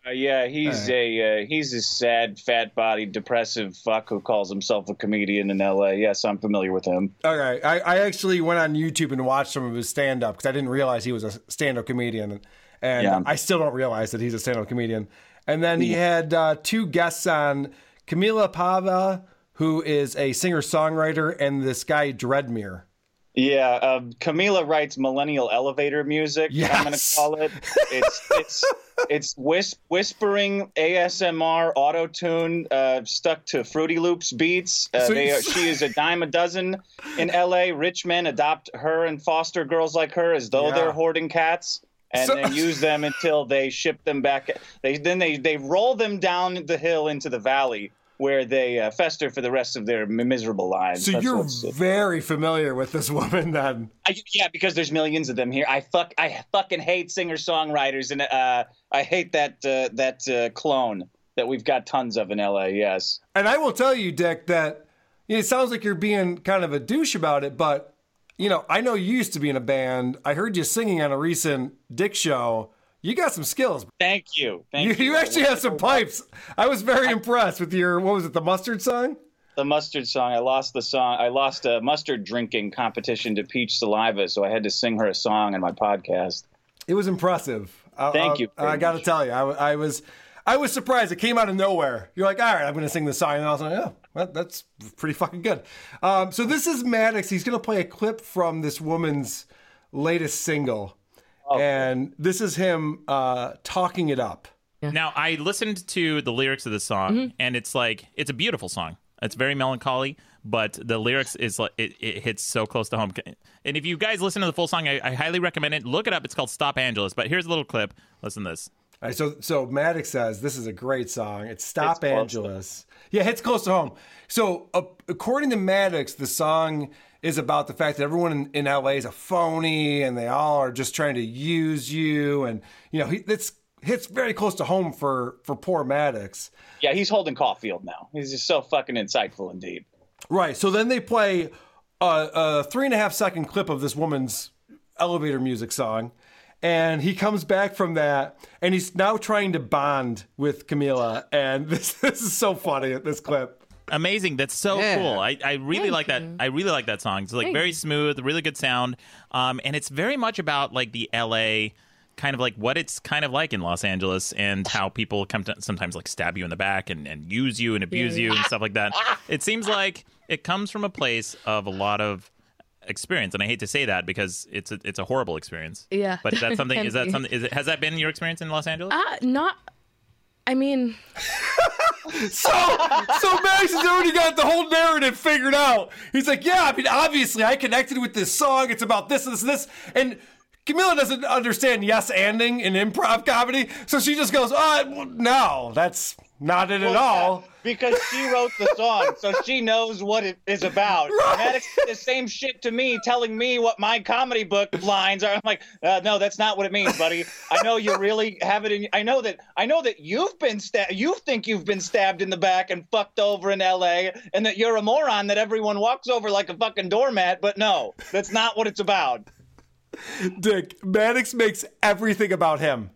Uh, yeah, he's a uh, he's a sad, fat-bodied, depressive fuck who calls himself a comedian in L.A. Yes, I'm familiar with him. All right. I, I actually went on YouTube and watched some of his stand up because I didn't realize he was a stand up comedian. And Yeah. I still don't realize that he's a stand up comedian. And then he had uh, two guests on Camila Pava, who is a singer songwriter, and this guy, Dreadmere. Yeah, um, Camila writes millennial elevator music. I'm going to call it. It's it's it's whis- whispering ASMR auto tune uh, stuck to Fruity Loops beats. Uh, So they are, she is a dime a dozen in L.A. Rich men adopt her and foster girls like her as though Yeah. they're hoarding cats. And So- then use them until they ship them back. They then they they roll them down the hill into the valley where they uh, fester for the rest of their miserable lives. So That's you're very familiar with this woman then. I, yeah, because there's millions of them here. I fuck, I fucking hate singer songwriters, and uh, I hate that uh, that uh, clone that we've got tons of in LA. Yes. And I will tell you, Dick, that you know, it sounds like you're being kind of a douche about it, but you know, I know you used to be in a band. I heard you singing on a recent Dick show. You got some skills. Thank you. Thank you, you. you actually have some pipes. I was very impressed with your what was it, the mustard song? The mustard song. I lost the song. I lost a mustard drinking competition to Peach Saliva, so I had to sing her a song on my podcast. It was impressive. Thank I- you I, very got to tell you, I, I was, I was surprised. It came out of nowhere. You're like, all right, I'm going to sing this song, and I was like, oh, well, that's pretty fucking good. Um, so this is Maddox. He's going to play a clip from this woman's latest single, and this is him uh, talking it up. Now, I listened to the lyrics of the song, and it's like it's a beautiful song. It's very melancholy, but the lyrics is like it, it hits so close to home. And if you guys listen to the full song, I, I highly recommend it. Look it up. It's called "Stop Angeles." But here's a little clip. Listen to this. All right, so so Maddox says this is a great song. It's "Stop Hits close Angeles." Yeah, hits close to home. So uh, according to Maddox, the song is about the fact that everyone in, in LA is a phony, and they all are just trying to use you. And you know, he, it's hits very close to home for for poor Maddox. Yeah, he's Holden Caulfield now. He's just so fucking insightful indeed. Right. So then they play a, a three and a half second clip of this woman's elevator music song. And he comes back from that and he's now trying to bond with Camila. And this, this is so funny, at this clip. Amazing. That's so Yeah. cool. I, I really Thank like that. you. I really like that song. It's like Thank very you. smooth, really good sound, um, and it's very much about like the L.A. kind of like what it's kind of like in Los Angeles and how people come to sometimes like stab you in the back and, and use you and abuse Yeah. you and stuff like that. It seems like it comes from a place of a lot of experience, and I hate to say that because it's a, it's a horrible experience. Yeah. But is that something? Is that something? Is it, has that been your experience in Los Angeles? Uh, not. I mean, So, so Max has already got the whole narrative figured out. He's like, yeah, I mean, obviously, I connected with this song. It's about this, this, and this, and Camila doesn't understand yes anding in improv comedy, so she just goes, "Oh, well, no, that's not it at Well, all." yeah, because she wrote the song, so she knows what it is about. Maddox did the same shit to me, telling me what my comedy book lines are. I'm like, uh, no, that's not what it means, buddy. I know you really have it in. I know that. I know that you've been stabbed. You think you've been stabbed in the back and fucked over in L.A. and that you're a moron that everyone walks over like a fucking doormat. But no, that's not what it's about. Dick Maddox makes everything about him.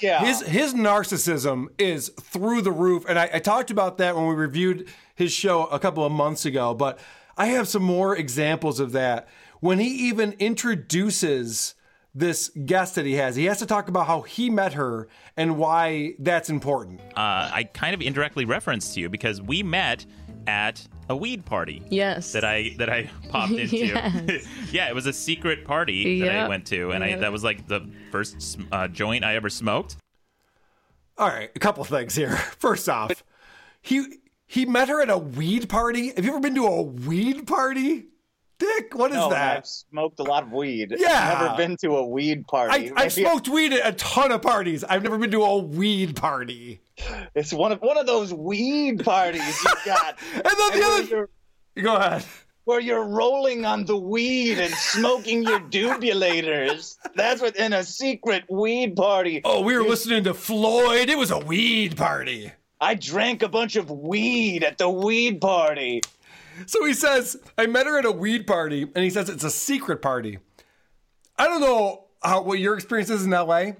Yeah. His his narcissism is through the roof, and I, I talked about that when we reviewed his show a couple of months ago. But I have some more examples of that. When he even introduces this guest that he has, he has to talk about how he met her and why that's important. uh, I kind of indirectly referenced to you because we met at a weed party. Yes. That I that I popped into. Yes. yeah, it was a secret party that I went to, and I that was like the first uh, joint I ever smoked. All right, a couple things here. First off, he he met her at a weed party. Have you ever been to a weed party? Dick, what is no, that? I've smoked a lot of weed. Yeah. Never been to a weed party. I, I've Maybe- smoked weed at a ton of parties. I've never been to a weed party. It's one of one of those weed parties you got. and then the other. Go ahead. Where you're rolling on the weed and smoking your dubulators. That's what in a secret weed party. Oh, we were listening to Floyd. It was a weed party. I drank a bunch of weed at the weed party. So he says, I met her at a weed party, and he says it's a secret party. I don't know how what your experience is in LA.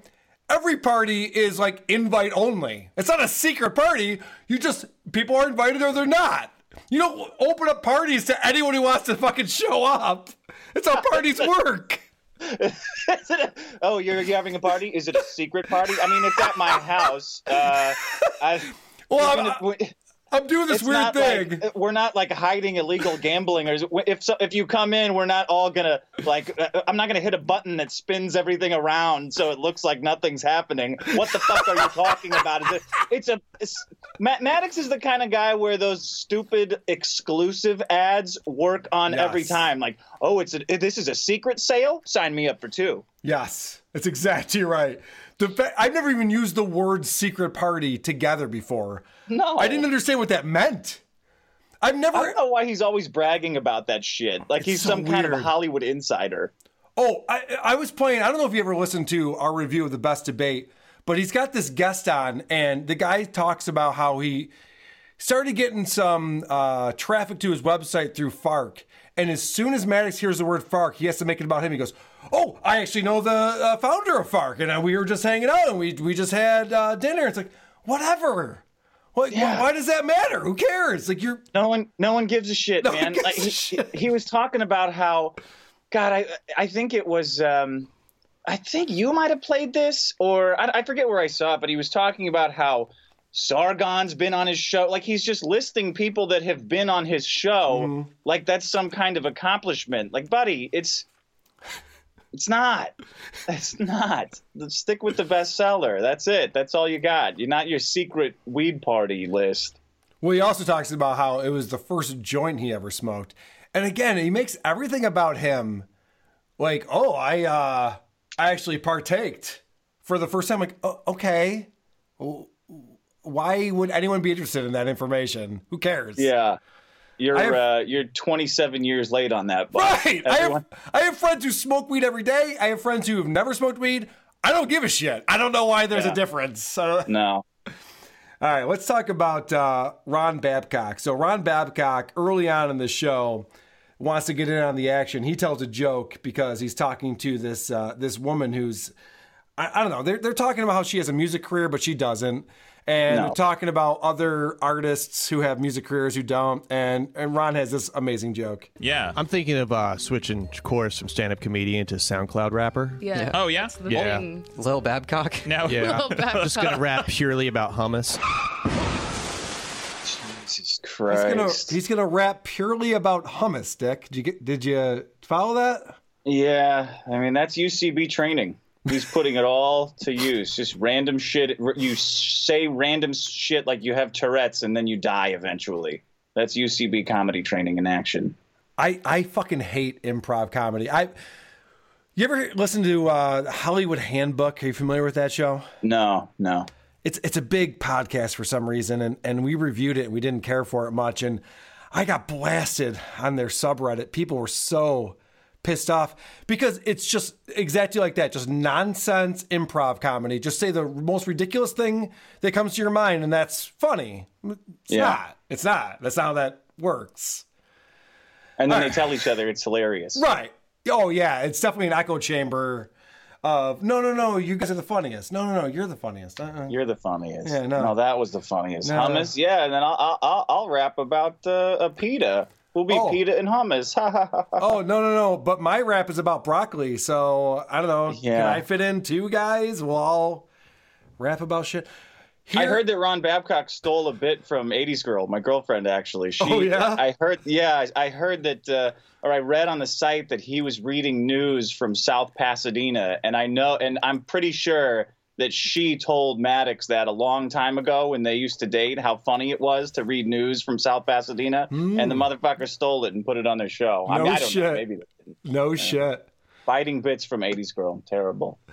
Every party is like invite only. It's not a secret party. You just people are invited or they're not. You don't open up parties to anyone who wants to fucking show up. That's how parties work. Is it a- oh, you're, you're having a party? Is it a secret party? I mean, it's at my house. Uh, I, Well, even I'm- if we- I'm doing this it's weird thing. Like, we're not like hiding illegal gambling, or if so, if you come in, we're not all gonna like. uh, I'm not gonna hit a button that spins everything around so it looks like nothing's happening. What the fuck are you talking about? Is it, it's a it's, Ma- Maddox is the kind of guy where those stupid exclusive ads work on every time. Like, oh, it's a, this is a secret sale. Sign me up for two. Yes, that's exactly right. The I've never even used the word secret party together before. No. I didn't understand what that meant. I've never. I don't know why he's always bragging about that shit. Like he's so some kind of. Hollywood insider. Oh, I, I was playing. I don't know if you ever listened to our review of the best debate, but he's got this guest on, and the guy talks about how he started getting some uh, traffic to his website through Fark. And as soon as Maddox hears the word Fark, he has to make it about him. He goes, "Oh, I actually know the uh, founder of Fark, and uh, we were just hanging out, and we we just had uh, dinner." It's like, whatever. What, Yeah. Why does that matter? Who cares? Like you're No one, no one gives a shit, No man. Like he, shit. he was talking about how, God, I, I think it was, um, I think you might have played this, or I, I forget where I saw it, but he was talking about how Sargon's been on his show. Like he's just listing people that have been on his show, Mm-hmm. like that's some kind of accomplishment. Like, buddy, it's. It's not. It's not. Stick with the bestseller. That's it. That's all you got. You're not your secret weed party list. Well, he also talks about how it was the first joint he ever smoked. And again, he makes everything about him like, oh, I uh I actually partaked for the first time. Like, oh, okay. Why would anyone be interested in that information? Who cares? Yeah. You're have- uh, you're 27 years late on that. But Right. I have I have friends who smoke weed every day. I have friends who have never smoked weed. I don't give a shit. I don't know why there's Yeah. a difference. No. All right, let's talk about uh, Ron Babcock. So Ron Babcock, early on in the show, wants to get in on the action. He tells a joke because he's talking to this uh, this woman who's I, I don't know. They're they're talking about how she has a music career, but she doesn't. And No. talking about other artists who have music careers who don't. And and Ron has this amazing joke. Yeah. I'm thinking of uh, switching course from stand-up comedian to SoundCloud rapper. Yeah. Oh yeah. the Yeah. thing. Lil Babcock. No. Yeah, Lil Babcock. just gonna rap purely about hummus. Jesus He's Christ. gonna he's gonna rap purely about hummus. Dick, did you get? Did you follow that? Yeah, I mean that's UCB training. He's putting it all to use. Just random shit. You say random shit like you have Tourette's, and then you die eventually. That's UCB comedy training in action. I I fucking hate improv comedy. I. You ever listen to uh, Hollywood Handbook? Are you familiar with that show? No, no. It's it's a big podcast for some reason, and, and we reviewed it and we didn't care for it much, and I got blasted on their subreddit. People were so pissed off because it's just exactly like that, just nonsense improv comedy. Just say the most ridiculous thing that comes to your mind, and that's funny. It's Yeah. not. It's not. That's not how that works. And then All they right. tell each other it's hilarious. Right. Oh yeah, it's definitely an echo chamber of no, no, no. You guys are the funniest. No, no, no. You're the funniest. Uh-uh. You're the funniest. Yeah, no. that was the funniest. No. Hummus, yeah, and then I'll I'll, I'll, I'll rap about uh, a pita. We'll be Oh. pita and hummus. Oh no no no! But my rap is about broccoli, so I don't know. Yeah. Can I fit in two guys? We'll all rap about shit. I heard that Ron Babcock stole a bit from '80s Girl, my girlfriend. Actually, she. Oh, yeah? I heard. Yeah, I I heard that, uh, or I read on the site that he was reading news from South Pasadena, and I know, and I'm pretty sure that she told Maddox that a long time ago when they used to date, how funny it was to read news from South Pasadena, and the motherfucker stole it and put it on their show. I. No mean, I don't shit. know, maybe No shit. biting bits from '80s Girl, terrible.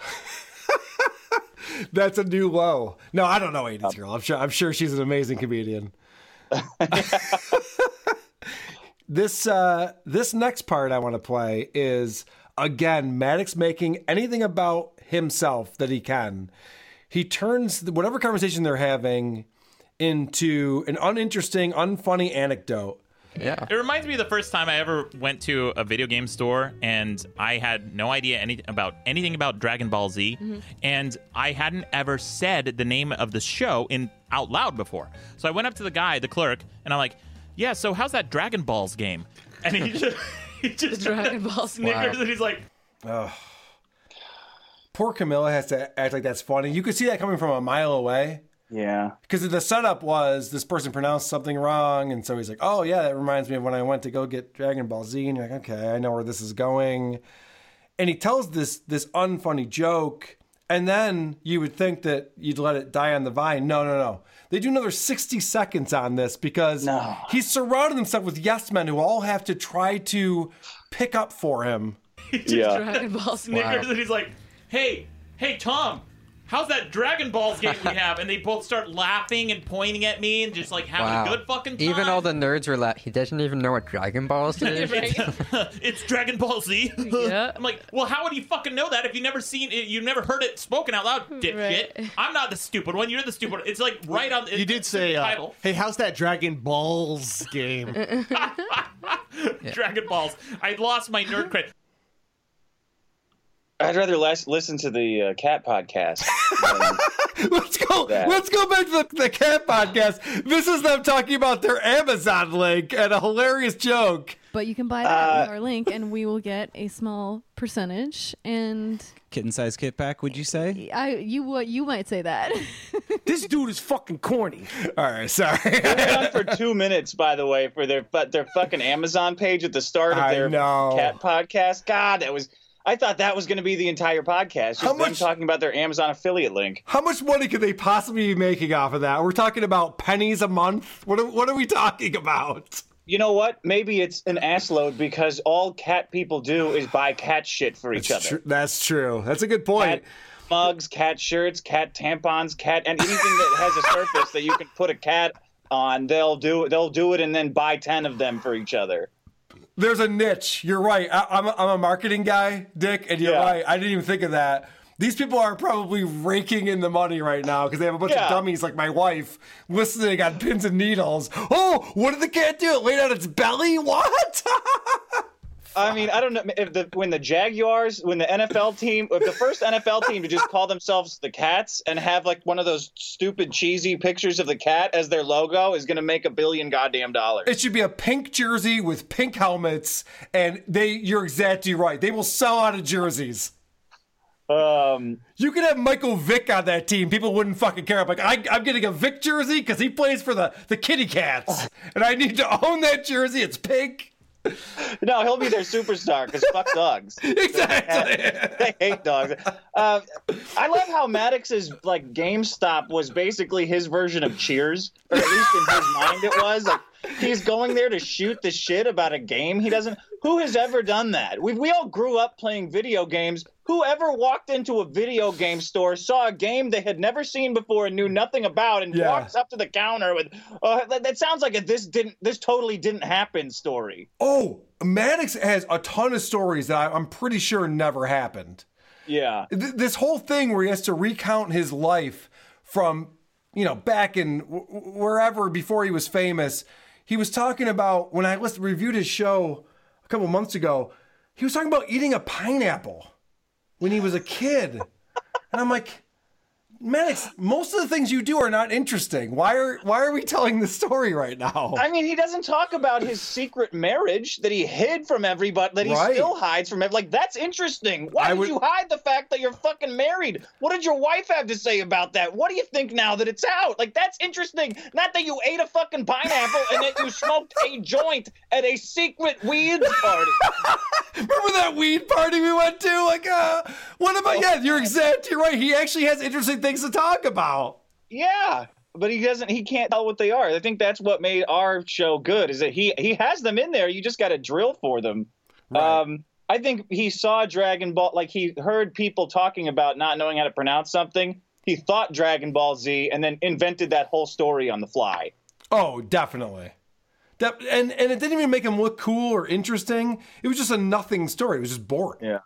That's a new low. No, I don't know 80s girl. I'm sure. I'm sure she's an amazing comedian. this uh, this next part I want to play is again Maddox making anything about himself that he can. He turns whatever conversation they're having into an uninteresting, unfunny anecdote. Yeah. It reminds me of the first time I ever went to a video game store and I had no idea any about anything about Dragon Ball Z, mm-hmm. and I hadn't ever said the name of the show in out loud before. So I went up to the guy, the clerk, and I'm like, "Yeah, so how's that Dragon Balls game?" And he just he just Dragon Ball snickers and he's like, Ugh. Poor Camila has to act like that's funny. You could see that coming from a mile away. Yeah. Because the setup was this person pronounced something wrong, and so he's like, "Oh yeah, that reminds me of when I went to go get Dragon Ball Z." And you're like, "Okay, I know where this is going." And he tells this this unfunny joke, and then you would think that you'd let it die on the vine. No, no, no. They do another 60 seconds on this because he's surrounded himself with yes men who all have to try to pick up for him. Yeah. Dragon Ball snickers and he's like, "Hey, hey, Tom." How's that Dragon Balls game we have? And they both start laughing and pointing at me and just like having Wow. a good fucking time. Even all the nerds were like, he doesn't even know what Dragon Balls is. it's Dragon Ball Z. Yeah. I'm like, well, how would you fucking know that if you never seen it? You never heard it spoken out loud, dipshit. I'm not the stupid one. You're the stupid. one. It's like right on. You did say, uh, title. "Hey, how's that Dragon Balls game?" Dragon Balls. I lost my nerd credit. I'd rather less listen to the uh, cat podcast. Let's go. that. Let's go back to the, the cat podcast. This is them talking about their Amazon link and a hilarious joke. But you can buy that with our link, and we will get a small percentage. And Kitten size kit pack, would you say? I, you, what you might say that. this dude is fucking corny. All right, sorry. On for two minutes, by the way, for their but their fucking Amazon page at the start of I their know. cat podcast. God, that was. I thought that was going to be the entire podcast. Just How them much- talking about their Amazon affiliate link. How much money could they possibly be making off of that? We're talking about pennies a month. What are, what are we talking about? You know what? Maybe it's an ass load because all cat people do is buy cat shit for each That's, other. tr- that's true. That's a good point. Cat mugs, cat shirts, cat tampons, cat and anything that has a surface that you can put a cat on, they'll do it. they'll do it and then buy ten of them for each other. There's a niche. You're right. I, I'm, a, I'm a marketing guy, Dick, and you're Yeah. right. I didn't even think of that. These people are probably raking in the money right now because they have a bunch Yeah. of dummies like my wife listening on pins and needles. Oh, what did the cat do? It laid on its belly? What? I mean, I don't know if the when the Jaguars, when the NFL team, if the first NFL team to just call themselves the Cats and have like one of those stupid cheesy pictures of the cat as their logo is going to make a billion goddamn dollars. It should be a pink jersey with pink helmets, and they. You're exactly right. They will sell out of jerseys. Um, you could have Michael Vick on that team. People wouldn't fucking care. I'm like, I, I'm getting a Vick jersey because he plays for the the Kitty Cats, and I need to own that jersey. It's pink. No, he'll be their superstar because fuck dogs. Exactly. they hate dogs. Uh, I love how Maddox's like GameStop was basically his version of Cheers, or at least in his mind it was. Like he's going there to shoot the shit about a game he doesn't. Who has ever done that? We we all grew up playing video games. Whoever walked into a video game store, saw a game they had never seen before and knew nothing about, and Yeah. walks up to the counter with, uh, that, that sounds like a this didn't, this totally didn't happen story. Oh, Maddox has a ton of stories that I, I'm pretty sure never happened. Yeah. Th- this whole thing where he has to recount his life from, you know, back in wherever before he was famous. He was talking about when I listened, reviewed his show a couple months ago. He was talking about eating a pineapple when he was a kid, and I'm like, Maddox, most of the things you do are not interesting. Why are why are we telling the story right now? I mean, he doesn't talk about his secret marriage that he hid from everybody, that he Right. still hides from everybody. Like, that's interesting. Why I did would- you hide the fact that you're fucking married? What did your wife have to say about that? What do you think now that it's out? Like, that's interesting. Not that you ate a fucking pineapple and that you smoked a joint at a secret weed party. Remember that weed party we went to? Like, uh, what about? Yeah, you're exactly right. He actually has interesting things to talk about. Yeah, but he doesn't. He can't tell what they are. I think that's what made our show good. Is that he he has them in there. You just got to drill for them. Um, I think he saw Dragon Ball. Like he heard people talking about not knowing how to pronounce something. He thought Dragon Ball Z, and then invented that whole story on the fly. Oh, definitely. That, and and it didn't even make him look cool or interesting. It was just a nothing story. It was just boring. Yeah.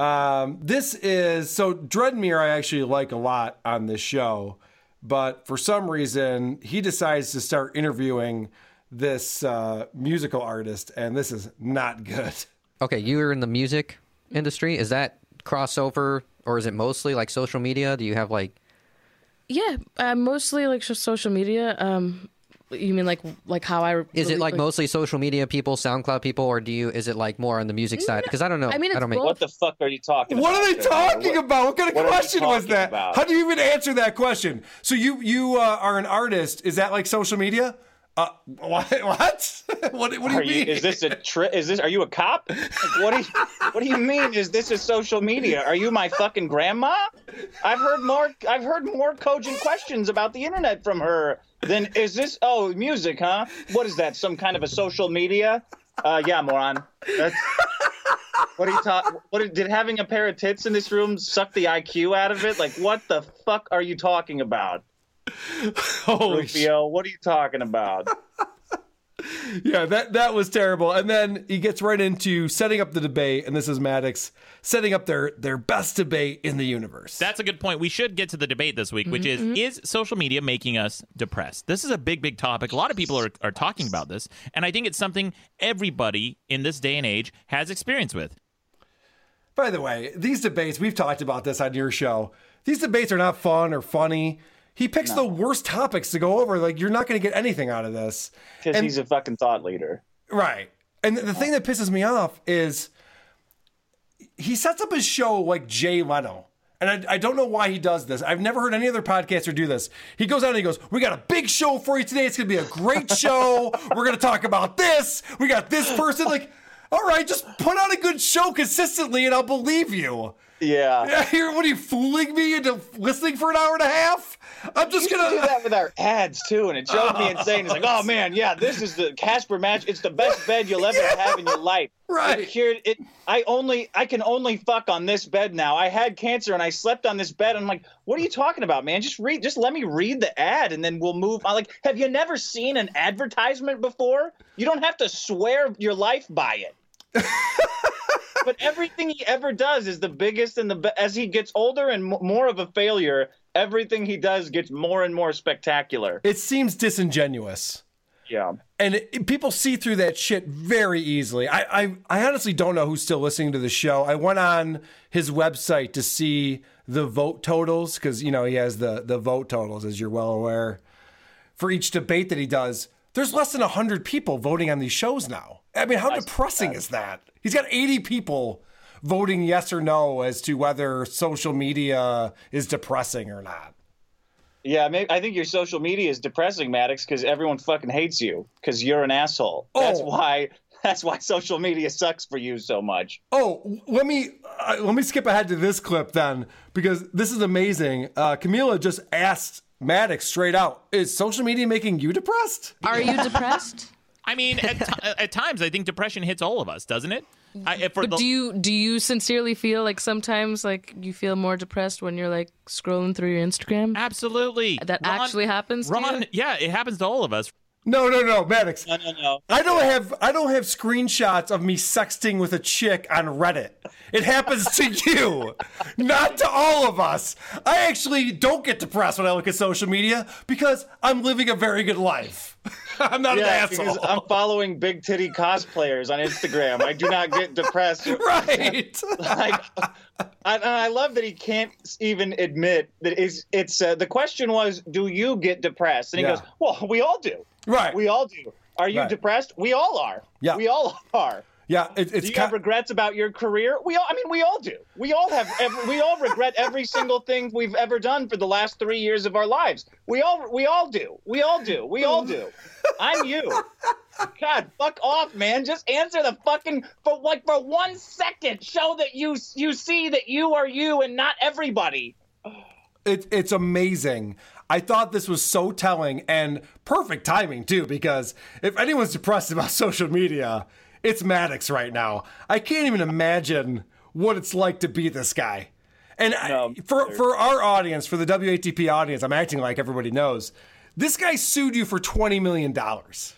Um, this is so Dreadmere. I actually like a lot on this show, but for some reason he decides to start interviewing this uh, musical artist, and this is not good. Okay, you're in the music industry. Is that crossover, or is it mostly like social media? Do you have like Yeah, uh, mostly like social media. Um, you mean like like how I? Is it like mostly social media people, SoundCloud people, or do you? Is it like more on the music side? Because I don't know. I mean, I don't make. both. What the fuck are you talking What about? are they talking What- about? What kind of what question was that? about? How do you even answer that question? So you you uh, are an artist. Is that like social media? Uh, what? What? what, what do you Are mean? you, is this a tri- Is this? Are you a cop? Like, what do you What do you mean? Is this a social media? Are you my fucking grandma? I've heard more. I've heard more cogent questions about the internet from her than is this. Oh, music, huh? What is that? Some kind of a social media? Uh, yeah, moron. That's. What are you talking? What did having a pair of tits in this room suck the IQ out of it? Like, what the fuck are you talking about? Holy Rufio, what are you talking about? yeah, that that was terrible. And then he gets right into setting up the debate, and this is Maddox setting up their their best debate in the universe. That's a good point. We should get to the debate this week, which mm-hmm, is mm-hmm. is social media making us depressed? This is a big, big topic. A lot of people are, are talking about this, and I think it's something everybody in this day and age has experience with. By the way, these debates we've talked about this on your show. These debates are not fun or funny. He picks the worst topics to go over. Like you're not going to get anything out of this. Because he's a fucking thought leader. Right. And the thing that pisses me off is he sets up his show like Jay Leno. And I, I don't know why he does this. I've never heard any other podcaster do this. He goes out and he goes, We got a big show for you today. It's going to be a great show. We're going to talk about this. We got this person. Like, all right, just put on a good show consistently and I'll believe you. Yeah. Yeah, here, what are you fooling me into listening for an hour and a half? I'm just gonna do that with our ads too, and it drove me insane. It's like, oh man, yeah, this is the Casper match. It's the best bed you'll ever have in your life. Right. It cured it. I only, I can only fuck on this bed now. I had cancer and I slept on this bed. I'm like, what are you talking about, man? Just read, just let me read the ad, and then we'll move. on. Like, have you never seen an advertisement before? You don't have to swear your life by it. but everything he ever does is the biggest and the be- as he gets older and m- more of a failure everything he does gets more and more spectacular It seems disingenuous. yeah and it, people see through that shit very easily. I, I I honestly don't know who's still listening to the show. I went on his website to see the vote totals because you know he has the the vote totals as you're well aware for each debate that he does. There's less than 100 people voting on these shows now. I mean, how depressing is that? He's got 80 people voting yes or no as to whether social media is depressing or not. Yeah, maybe, I think your social media is depressing, Maddox, because everyone fucking hates you because you're an asshole. That's Oh. why. That's why social media sucks for you so much. Oh, let me uh, let me skip ahead to this clip then because this is amazing. Uh, Camila just asked Maddox straight out, "Is social media making you depressed?" Are you depressed? I mean, at, ti- at times, I think depression hits all of us, doesn't it? I, if But the, do you do you sincerely feel like sometimes like you feel more depressed when you're like scrolling through your Instagram? Absolutely. That Ron- actually happens to Ron, you? yeah, it happens to all of us. No, no, no, Maddox. No, no, no. I don't have I don't have screenshots of me sexting with a chick on Reddit. It happens to you, not to all of us. I actually don't get depressed when I look at social media because I'm living a very good life. I'm not yeah, an asshole. I'm following big titty cosplayers on Instagram. I do not get depressed. Right. like, I, and I love that he can't even admit that it's. it's uh, the question was, do you get depressed? And he Yeah. goes, well, we all do. Right. We all do. Are you Right. depressed? We all are. Yeah. We all are. Yeah, it, it's do you ki- have regrets about your career? We all. I mean, we all do. We all have. Every, we all regret every single thing we've ever done for the last three years of our lives. We all. We all do. We all do. We all do. I'm you. God, fuck off, man. Just answer the fucking for like for one second. Show that you you see that you are you and not everybody. It, it's amazing. I thought this was so telling and perfect timing too, because if anyone's depressed about social media, it's Maddox right now. I can't even imagine what it's like to be this guy. And I, for for our audience, for the WATP audience, I'm acting like everybody knows. This guy sued you for twenty million dollars.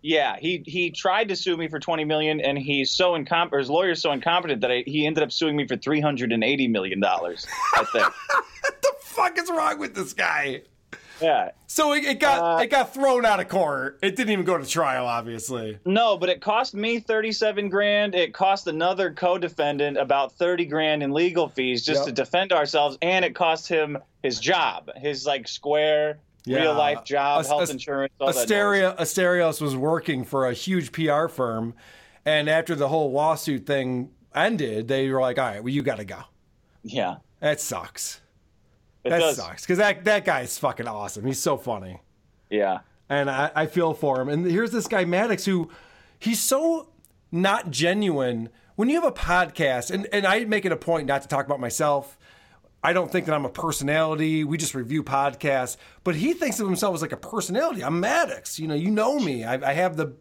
Yeah, he he tried to sue me for twenty million, and he's so incompetent. His lawyer's so incompetent that I, he ended up suing me for three hundred and eighty million dollars. I think. what the fuck is wrong with this guy? Yeah. So it, it got uh, it got thrown out of court. It didn't even go to trial, obviously. No, but it cost me thirty-seven grand. It cost another co-defendant about thirty grand in legal fees just Yep. to defend ourselves, and it cost him his job, his like square real life job, As- health as- insurance, all that. Asteria, Asterios was working for a huge PR firm, and after the whole lawsuit thing ended, they were like, "All right, well, you got to go." Yeah, that sucks. It that does. sucks because that that guy is fucking awesome. He's so funny. Yeah. And I, I feel for him. And here's this guy Maddox who he's so not genuine. When you have a podcast, and, and I make it a point not to talk about myself. I don't think that I'm a personality. We just review podcasts. But he thinks of himself as like a personality. I'm Maddox. You know, you know me. I, I have the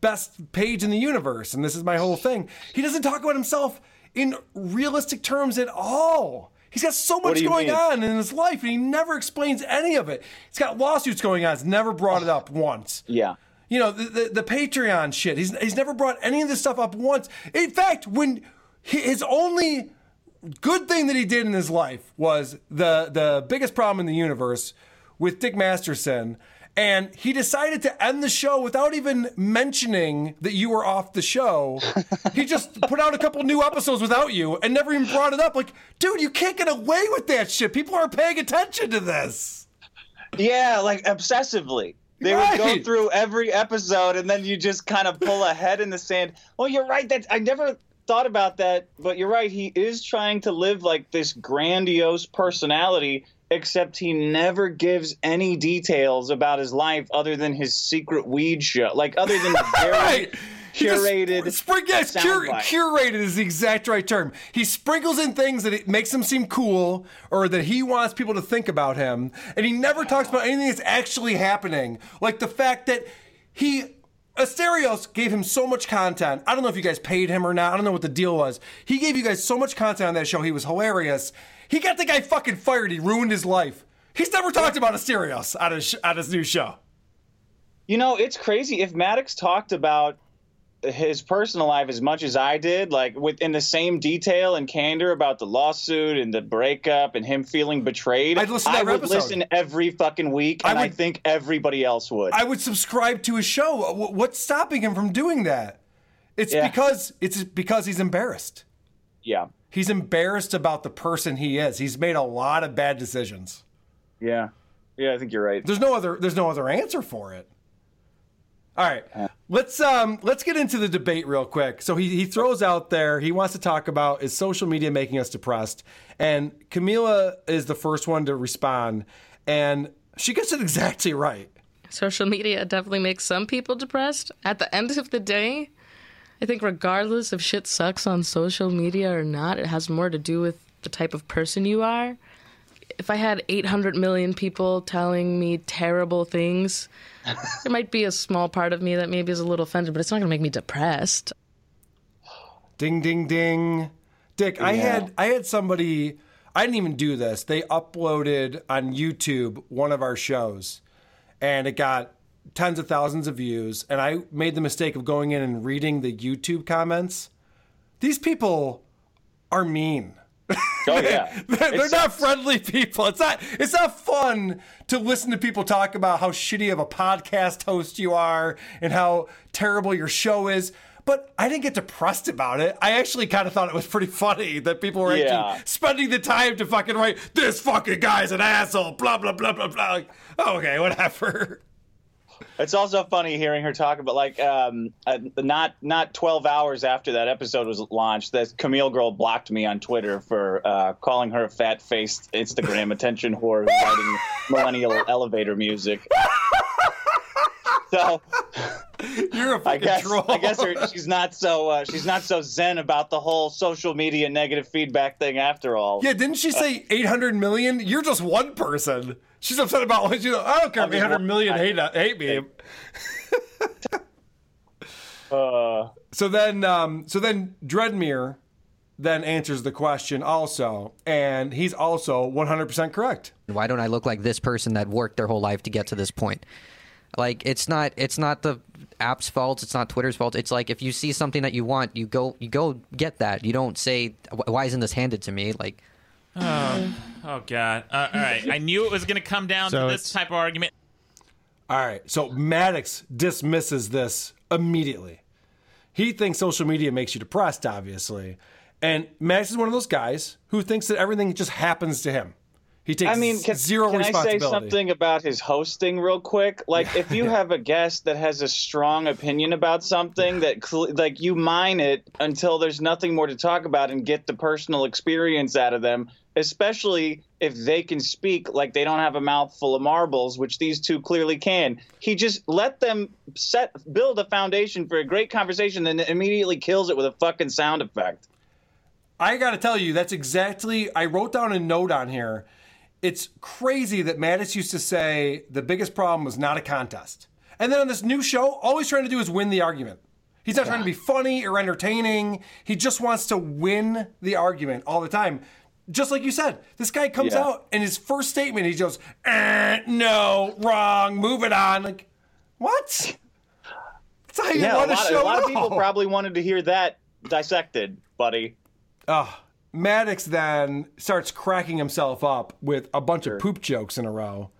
best page in the universe, and this is my whole thing. He doesn't talk about himself in realistic terms at all. He's got so much going mean? on in his life, and he never explains any of it. He's got lawsuits going on. He's never brought it up once. Yeah. You know, the, the, the Patreon shit. He's, he's never brought any of this stuff up once. In fact, when he, his only good thing that he did in his life was the, the biggest problem in the universe with Dick Masterson. And he decided to end the show without even mentioning that you were off the show. he just put out a couple new episodes without you and never even brought it up. Like, dude, you can't get away with that shit. People aren't paying attention to this. Yeah, like obsessively. They would Right. go through every episode, and then you just kind of pull a head in the sand. Well, you're right. That I never thought about that, but you're right. He is trying to live like this grandiose personality, except he never gives any details about his life other than his secret weed show. Like other than the very just curated. Spring, yes, cur- curated is the exact right term. He sprinkles in things that it makes him seem cool or that he wants people to think about him, and he never talks about anything that's actually happening. Like the fact that he Asterios gave him so much content. I don't know if you guys paid him or not. I don't know what the deal was. He gave you guys so much content on that show. He was hilarious. He got the guy fucking fired. He ruined his life. He's never talked about Asterios on his, on his new show. You know, it's crazy. If Maddox talked about his personal life as much as I did, like within the same detail and candor about the lawsuit and the breakup and him feeling betrayed, I'd listen to I every would episode. listen every fucking week, and I, think everybody else would. I would subscribe to his show. What's stopping him from doing that? It's Yeah. because it's because he's embarrassed. yeah, He's embarrassed about the person he is. He's made a lot of bad decisions. yeah, yeah. I think you're right. There's no other there's no other answer for it. All right. Let's um let's get into the debate real quick. So he he throws out there he wants to talk about is social media making us depressed? And Camila is the first one to respond and she gets it exactly right. Social media definitely makes some people depressed. At the end of the day, I think regardless if shit sucks on social media or not, it has more to do with the type of person you are. If I had 800 million people telling me terrible things, there might be a small part of me that maybe is a little offended, but it's not going to make me depressed. Ding ding ding. Dick, I had I had somebody I didn't even do this. They uploaded on YouTube one of our shows and it got tens of thousands of views and I made the mistake of going in and reading the YouTube comments. These people are mean. Oh yeah, they're, they're not friendly people. It's not. It's not fun to listen to people talk about how shitty of a podcast host you are and how terrible your show is. But I didn't get depressed about it. I actually kind of thought it was pretty funny that people were Yeah. spending the time to fucking write this fucking guy's an asshole. Blah blah blah blah blah. Like, okay, whatever. It's also funny hearing her talk about like um, uh, not not 12 hours after that episode was launched, that Camila girl blocked me on Twitter for uh, calling her a fat faced Instagram attention whore writing millennial elevator music. So You're a fucking I guess troll. I guess her, she's not so uh, she's not so zen about the whole social media negative feedback thing after all. Yeah, didn't she say 800 million? You're just one person. She's upset about what you know. I don't care if I'm just 800 one- million hate, hate me. Uh, so then, um, so then Dreadmere then answers the question also, and he's also 100% correct. Why don't I look like this person that worked their whole life to get to this point? Like it's not it's not the app's fault. It's not Twitter's fault. It's like if you see something that you want, you go you go get that. You don't say why isn't this handed to me? Like Oh, oh God! Uh, all right, I knew it was going to come down So to this type of argument. All right, so Maddox dismisses this immediately. He thinks social media makes you depressed, obviously. And Maddox is one of those guys who thinks that everything just happens to him. He takes I mean, can, zero can I say something about his hosting real quick? Like, if you have a guest that has a strong opinion about something, that cl- like you mine it until there's nothing more to talk about and get the personal experience out of them. Especially if they can speak like they don't have a mouthful of marbles, which these two clearly can. He just let them set build a foundation for a great conversation, and immediately kills it with a fucking sound effect. I got to tell you, that's exactly. I wrote down a note on here. It's crazy that Maddox used to say the biggest problem was not a contest. And then on this new show, all he's trying to do is win the argument. He's not trying to be funny or entertaining. He just wants to win the argument all the time. Just like you said, this guy comes Yeah. out and his first statement, he goes, eh, no, wrong, move it on. Like, what? That's how you yeah, a want a lot, show a lot of people probably wanted to hear that dissected, buddy. Oh, Maddox then starts cracking himself up with a bunch of poop jokes in a row.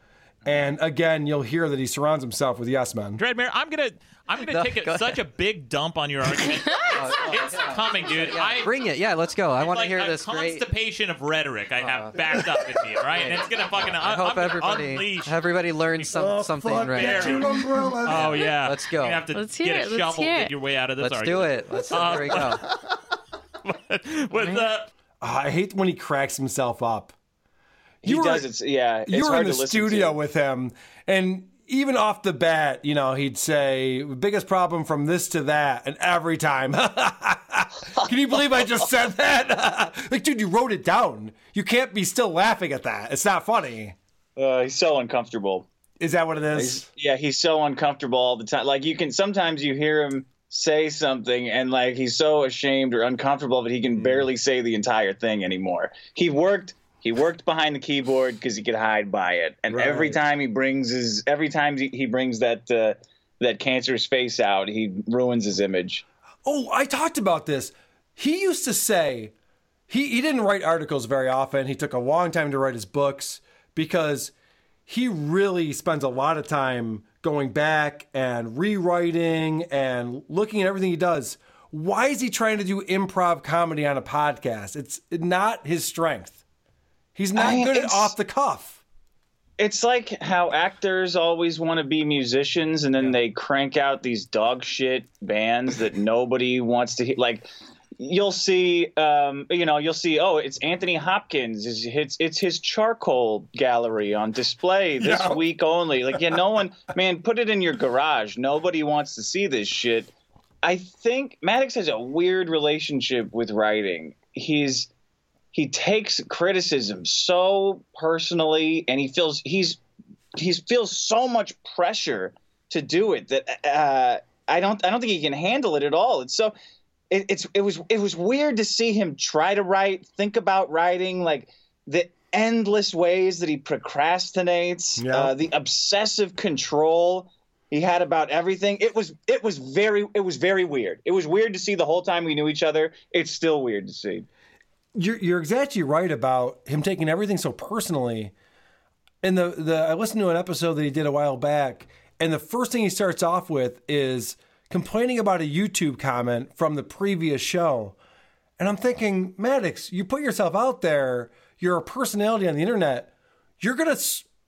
And again, you'll hear that he surrounds himself with yes men. Dreadmere, I'm gonna I'm gonna No, take go a, such a big dump on your argument. it's, it's coming, dude. I bring it. Yeah, let's go. I want to like hear a this great. Uh, constipation of rhetoric I have backed up in me, all right? And it's gonna fucking I I, hope everybody unleash. everybody learns some, something right Barry. now. Oh yeah, Let's go. You have to Let's get it, a shovel, hear get your way out of this Let's do it. Let's Uh, here we go. With the Ah, I hate when he cracks himself up. He were- does. It's yeah. It's you were in the studio to. with him, and even off the bat, you know, he'd say, biggest problem from this to that, and every time. Can you believe I just said that? like, dude, you wrote it down. You can't be still laughing at that. It's not funny. Uh, he's so uncomfortable. Is that what it is? He's- yeah, he's so uncomfortable all the time. Like you can sometimes you hear him say something and like he's so ashamed or uncomfortable that he Hmm. can barely say the entire thing anymore. He worked he worked behind the keyboard because he could hide by it. And every time he brings his every time he, he brings that uh, that cancerous face out, he ruins his image. Oh, I talked about this. He used to say he, he didn't write articles very often. He took a long time to write his books because he really spends a lot of time going back and rewriting and looking at everything he does. Why is he trying to do improv comedy on a podcast? It's not his strength. He's not I- good at off the cuff. It's like how actors always want to be musicians and then they crank out these dog shit bands that nobody wants to hear. Like, you'll see, um, you know, you'll see, oh, it's Anthony Hopkins. It's, it's, it's his charcoal gallery on display this Yeah. week only. Like, yeah, no one, man, put it in your garage. Nobody wants to see this shit. I think Maddox has a weird relationship with writing. He's he takes criticism so personally, and he feels he's he feels so much pressure to do it that uh, I don't I don't think he can handle it at all. It's so it, it's it was it was weird to see him try to write, think about writing, like the endless ways that he procrastinates, Yeah. uh, the obsessive control he had about everything. It was it was very it was very weird. It was weird to see the whole time we knew each other. It's still weird to see. You're you're exactly right about him taking everything so personally. And the the I listened to an episode that he did a while back, and the first thing he starts off with is complaining about a YouTube comment from the previous show. And I'm thinking, Maddox, you put yourself out there. You're a personality on the internet. You're gonna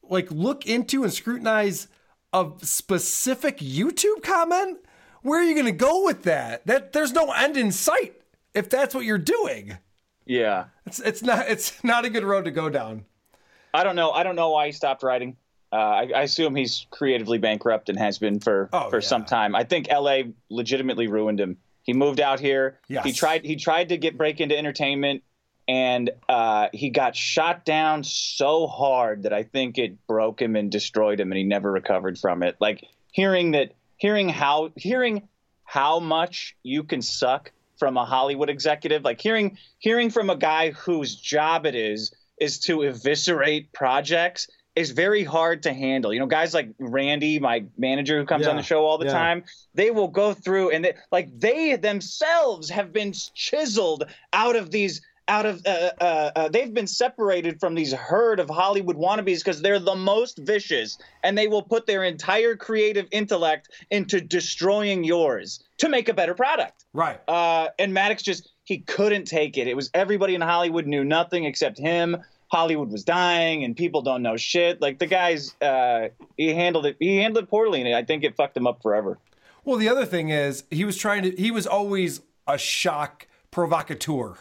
like look into and scrutinize a specific YouTube comment. Where are you gonna go with that? That there's no end in sight if that's what you're doing. Yeah. It's it's not it's not a good road to go down. I don't know. I don't know why he stopped writing. Uh, I, I assume he's creatively bankrupt and has been for Oh, for some time. I think L.A. legitimately ruined him. He moved out here. Yes. He tried. He tried to get break into entertainment, and uh, he got shot down so hard that I think it broke him and destroyed him, and he never recovered from it. Like hearing that, hearing how, hearing how much you can suck from a Hollywood executive, like hearing hearing from a guy whose job it is is to eviscerate projects is very hard to handle. You know, guys like Randy, my manager who comes on the show all the Yeah. time, they will go through and they, like they themselves have been chiseled out of these out of uh, uh, uh, they've been separated from these herd of Hollywood wannabes because they're the most vicious and they will put their entire creative intellect into destroying yours to make a better product. Right. Uh, and Maddox just he couldn't take it. It was everybody in Hollywood knew nothing except him. Hollywood was dying and people don't know shit. Like the guys, uh, he handled it. He handled it poorly, and I think it fucked him up forever. Well, the other thing is he was trying to. He was always a shock provocateur,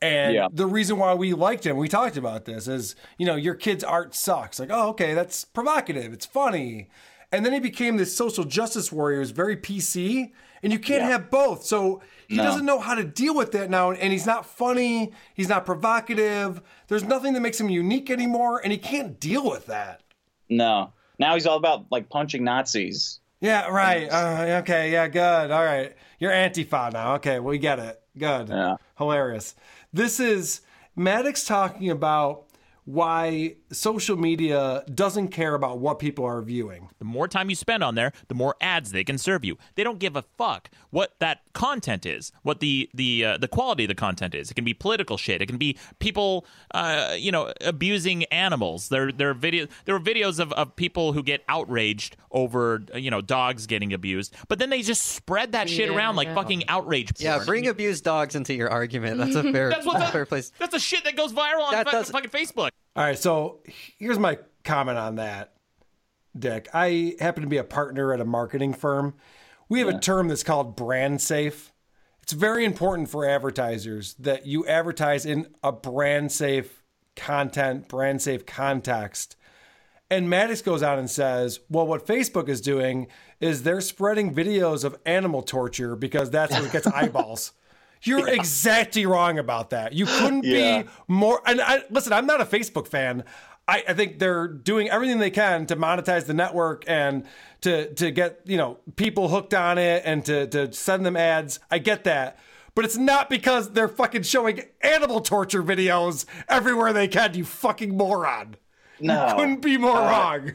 and Yeah. the reason why we liked him, we talked about this, is you know your kid's art sucks. Like, oh, okay, that's provocative. It's funny, and then he became this social justice warrior. who's very PC, and you can't have both. So he No. doesn't know how to deal with that now, and he's not funny. He's not provocative. There's nothing that makes him unique anymore, and he can't deal with that. No, now he's all about like punching Nazis. Yeah, right. Uh, okay, yeah, good. All right. You're Antifa now. Okay, we get it. Good. Yeah. Hilarious. This is Maddox talking about why social media doesn't care about what people are viewing. The more time you spend on there, the more ads they can serve you. They don't give a fuck what that content is, what the the uh, the quality of the content is. It can be political shit. It can be people, uh, you know, abusing animals. There there are video there are videos of, of people who get outraged over uh, you know dogs getting abused, but then they just spread that shit around like fucking outrage. Yeah, porn. bring abused dogs into your argument. That's a fair, That's what the- fair place. That's the shit that goes viral on That fucking, does- fucking Facebook. All right, so here's my comment on that, Dick. I happen to be a partner at a marketing firm. We have a term that's called brand safe. It's very important for advertisers that you advertise in a brand safe content, brand safe context. And Maddox goes out and says, well, what Facebook is doing is they're spreading videos of animal torture because that's what gets eyeballs. You're exactly wrong about that. You couldn't Yeah. be more. And I, listen, I'm not a Facebook fan. I, I think they're doing everything they can to monetize the network and to to get you know people hooked on it and to to send them ads. I get that. But it's not because they're fucking showing animal torture videos everywhere they can, you fucking moron. No. You couldn't be more Uh, wrong.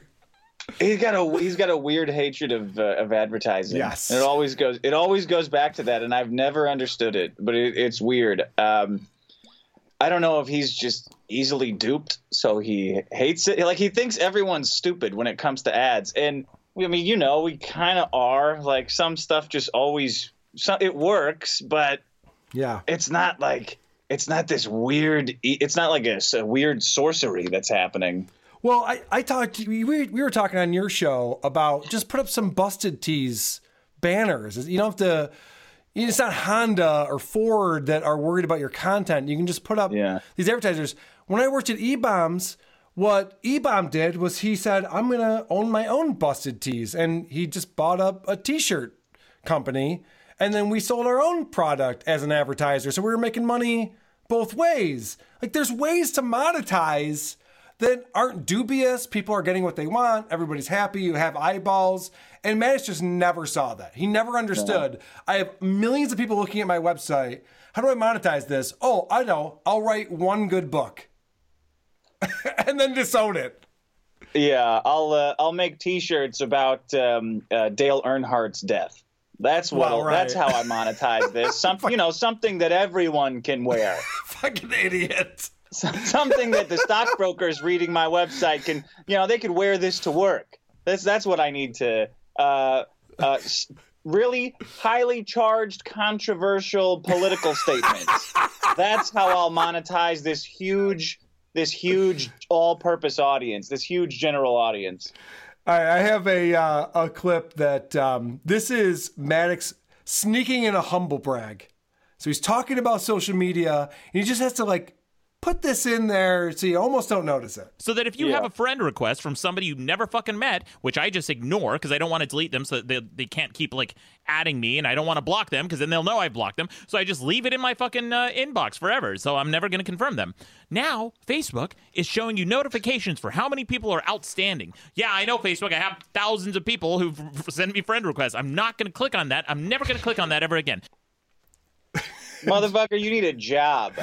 He's got a he's got a weird hatred of uh, of advertising. Yes. and it always goes it always goes back to that, and I've never understood it, but it, it's weird. Um, I don't know if he's just easily duped, so he hates it. Like he thinks everyone's stupid when it comes to ads, and I mean, you know, we kind of are. Like some stuff just always so, it works, but Yeah. it's not like it's not this weird. It's not like a weird sorcery that's happening. Well, I, I talked, we, we we were talking on your show about just put up some busted tees banners. You don't have to, it's not Honda or Ford that are worried about your content. You can just put up these advertisers. When I worked at eBaum's, what eBaum did was he said, I'm going to own my own busted tees. And he just bought up a t-shirt company. And then we sold our own product as an advertiser. So we were making money both ways. Like there's ways to monetize that aren't dubious. People are getting what they want. Everybody's happy. You have eyeballs. And Maddox just never saw that. He never understood. I have millions of people looking at my website. How do I monetize this? Oh, I know. I'll write one good book and then disown it. Yeah, I'll uh, I'll make T-shirts about um, uh, Dale Earnhardt's death. That's what. Well, right. That's how I monetize this. Some, you know, something that everyone can wear. Fucking idiot. Something that the stockbrokers reading my website can, you know, they could wear this to work. That's that's what I need to. Uh, uh, really highly charged, controversial political statements. That's how I'll monetize this huge, this huge all-purpose audience, this huge general audience. Right, I have a uh, a clip that um, this is Maddox sneaking in a humble brag. So he's talking about social media, and he just has to like put this in there so you almost don't notice it. So that if you have a friend request from somebody you've never fucking met, which I just ignore because I don't want to delete them so that they, they can't keep like adding me and I don't want to block them because then they'll know I blocked them. So I just leave it in my fucking uh, inbox forever. So I'm never going to confirm them. Now, Facebook is showing you notifications for how many people are outstanding. Yeah, I know Facebook. I have thousands of people who send me friend requests. I'm not going to click on that. I'm never going to click on that ever again. Motherfucker, you need a job.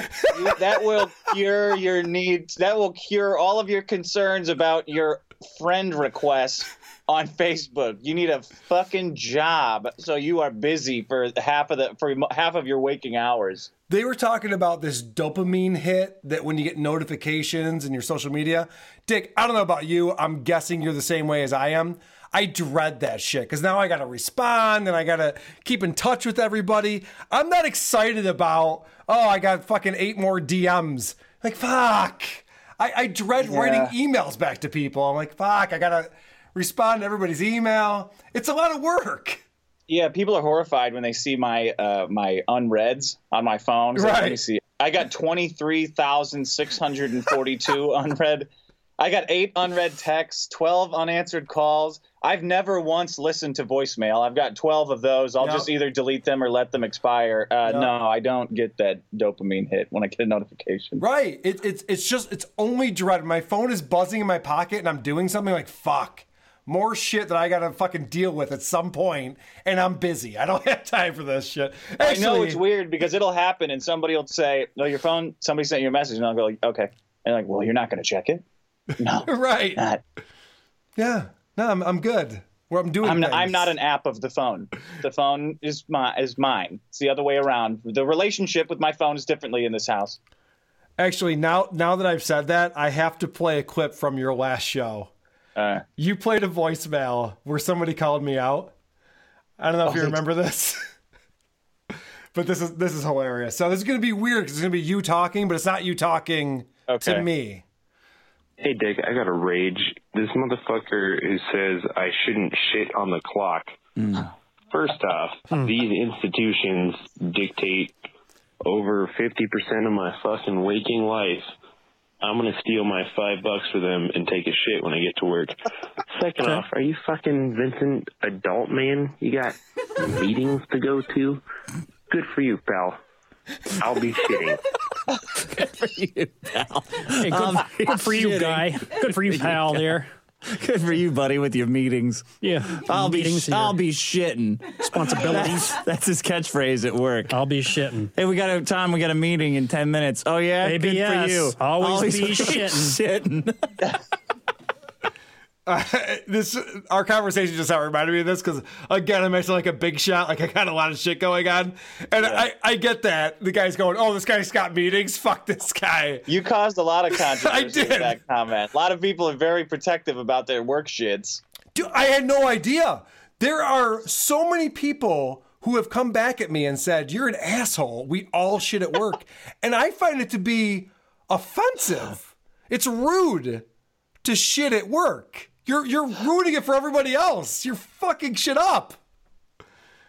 That will cure your needs. That will cure all of your concerns about your friend requests on Facebook. You need a fucking job, so you are busy for half of the for half of your waking hours. They were talking about this dopamine hit that when you get notifications in your social media. Dick, I don't know about you. I'm guessing you're the same way as I am. I dread that shit because now I got to respond and I got to keep in touch with everybody. I'm not excited about, oh, I got fucking eight more DMs. Like, fuck. I, I dread Yeah. writing emails back to people. I'm like, fuck, I got to respond to everybody's email. It's a lot of work. Yeah, people are horrified when they see my uh, my unreads on my phone. It's like, Let me Right. see. I got twenty three thousand six hundred and forty two unread. I got eight unread texts, twelve unanswered calls. I've never once listened to voicemail. I've got twelve of those. I'll Yep. just either delete them or let them expire. Uh, Yep. No, I don't get that dopamine hit when I get a notification. Right. It, it's it's just it's only dread. My phone is buzzing in my pocket and I'm doing something like fuck. More shit that I gotta fucking deal with at some point, and I'm busy. I don't have time for this shit. I know it's weird because it'll happen and somebody will say, "No, your phone." Somebody sent you a message, and I'll go, "Okay," and like, "Well, you're not going to check it." No, right. Yeah. No, I'm I'm good. Where I'm doing. I'm not, things. I'm not an app of the phone. The phone is my is mine. It's the other way around. The relationship with my phone is differently in this house. Actually, now now that I've said that, I have to play a clip from your last show. Uh, you played a voicemail where somebody called me out. I don't know if Oh, you remember this. but this is this is hilarious. So this is going to be weird because it's going to be you talking, but it's not you talking Okay. to me. Hey, Dick, I got a rage. This motherfucker who says I shouldn't shit on the clock. Mm. First off, hmm. these institutions dictate over 50% of my fucking waking life. I'm going to steal my five bucks for them and take a shit when I get to work. Second off, are you fucking Vincent adult man? You got meetings to go to? Good for you, pal. I'll be shitting. Good um, for you, pal. Hey, good, good for you, guy. Good for you, pal. There. Good for you, buddy, with your meetings. Yeah, I'll meetings be here. I'll be shitting. Responsibilities. That's, that's his catchphrase at work. I'll be shitting. Hey, we got a time. We got a meeting in ten minutes. Oh yeah, good for you. Always be shitting. shitting. Uh, this our conversation just reminded me of this because again I mentioned like a big shot, like I got a lot of shit going on, and I I get that the guy's going, oh this guy's got meetings, fuck this guy. You caused a lot of controversy I did. with that comment. A lot of people are very protective about their work shits. Dude, I had no idea. There are so many people who have come back at me and said, You're an asshole. We all shit at work. and I find it to be offensive. It's rude to shit at work. You're you're ruining it for everybody else. You're fucking shit up.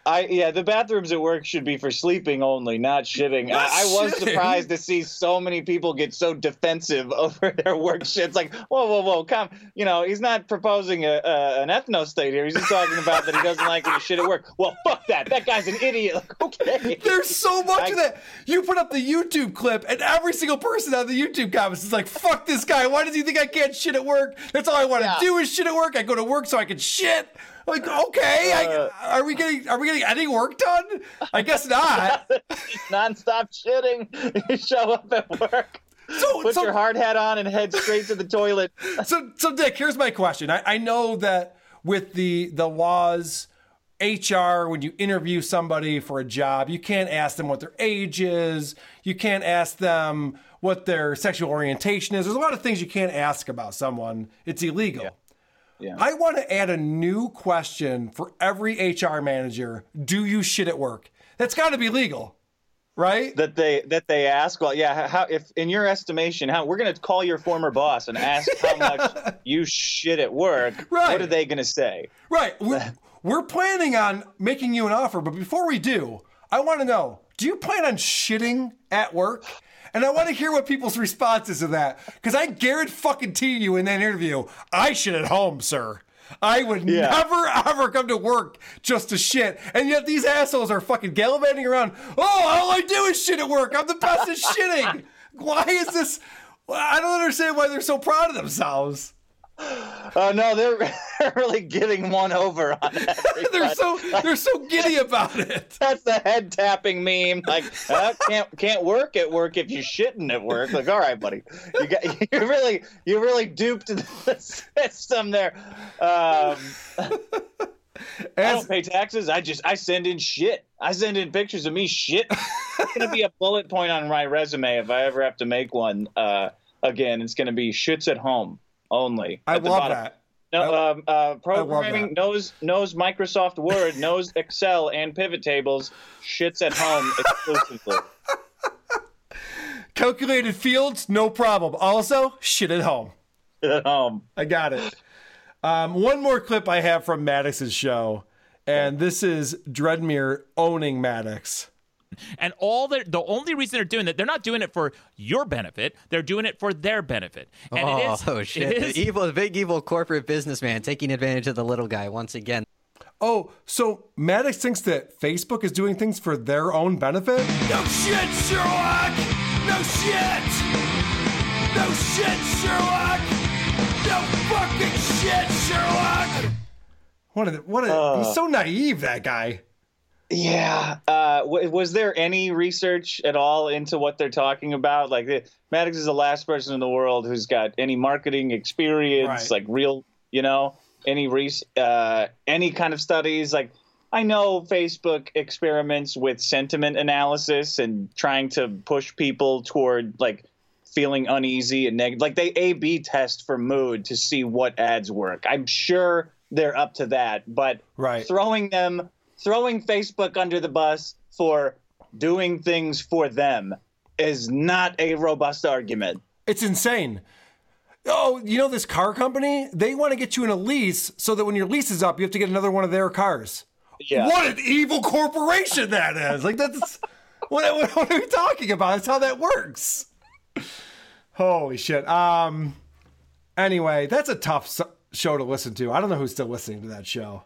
I yeah, the bathrooms at work should be for sleeping only, not shitting. Not I, I was shitting. surprised to see so many people get so defensive over their work shit. It's like, whoa, whoa, whoa, come. You know, he's not proposing a, a an ethno state here. He's just talking about that he doesn't like when you shit at work. Well, fuck that. That guy's an idiot. Like, okay. There's so much of that. You put up the YouTube clip, and every single person on the YouTube comments is like, "Fuck this guy. Why does he think I can't shit at work? That's all I want to Yeah. do is shit at work. I go to work so I can shit." Like, okay, Uh, I, are we getting are we getting any work done? I guess not. Non-stop shitting. You show up at work. So, put so- your hard hat on and head straight to the toilet. so so Dick, here's my question. I, I know that with the the laws, HR, when you interview somebody for a job, you can't ask them what their age is. You can't ask them what their sexual orientation is. There's a lot of things you can't ask about someone. It's illegal. Yeah. I want to add a new question for every HR manager. Do you shit at work? That's got to be legal, right? That they that they ask. Well, yeah. How if in your estimation, how we're gonna call your former boss and ask how much you shit at work? Right. What are they gonna say? Right. We're, we're planning on making you an offer, but before we do, I want to know do you plan on shitting at work? And I want to hear what people's responses to that. Because I guarantee fucking tea you in that interview, I shit at home, sir. I would Yeah. never ever come to work just to shit. And yet these assholes are fucking gallivanting around. Oh, all I do is shit at work. I'm the best at shitting. Why is this? I don't understand why they're so proud of themselves. Oh no, they're really getting one over on everybody. they're so they're so giddy about it. That's the head tapping meme. Like uh, can't can't work at work if you're shitting at work. Like all right, buddy, you got you really you really duped the system there. Um, I don't pay taxes. I just I send in shit. I send in pictures of me shit. It's gonna be a bullet point on my resume if I ever have to make one uh, again. It's gonna be shits at home only. I love bottom. that. No, um, uh, programming knows knows Microsoft Word, knows Excel and pivot tables. Shits at home exclusively. Calculated fields, no problem. Also, shit at home. At home. I got it. Um, one more clip I have from Maddox's show, and this is Dreadmere owning Maddox. And all the the only reason they're doing that, they're not doing it for your benefit. They're doing it for their benefit. And oh, it is, oh, shit! It is, the evil, the big evil corporate businessman taking advantage of the little guy once again. Oh, so Maddox thinks that Facebook is doing things for their own benefit? No shit, Sherlock! No shit! No shit, Sherlock! No fucking shit, Sherlock! What a, what a, Uh. he's so naive, that guy. Yeah. Uh, w- was there any research at all into what they're talking about? Like, the, Maddox is the last person in the world who's got any marketing experience, Right. like real, you know, any re- uh, any kind of studies. Like, I know Facebook experiments with sentiment analysis and trying to push people toward like feeling uneasy and negative. Like they A/B test for mood to see what ads work. I'm sure they're up to that, but Right. throwing them, throwing Facebook under the bus for doing things for them is not a robust argument. It's insane. Oh, you know this car company? They want to get you in a lease so that when your lease is up, you have to get another one of their cars. Yeah. What an evil corporation that is! Like that's what, what, what are we talking about? That's how that works. Holy shit. Um. Anyway, that's a tough show to listen to. I don't know who's still listening to that show.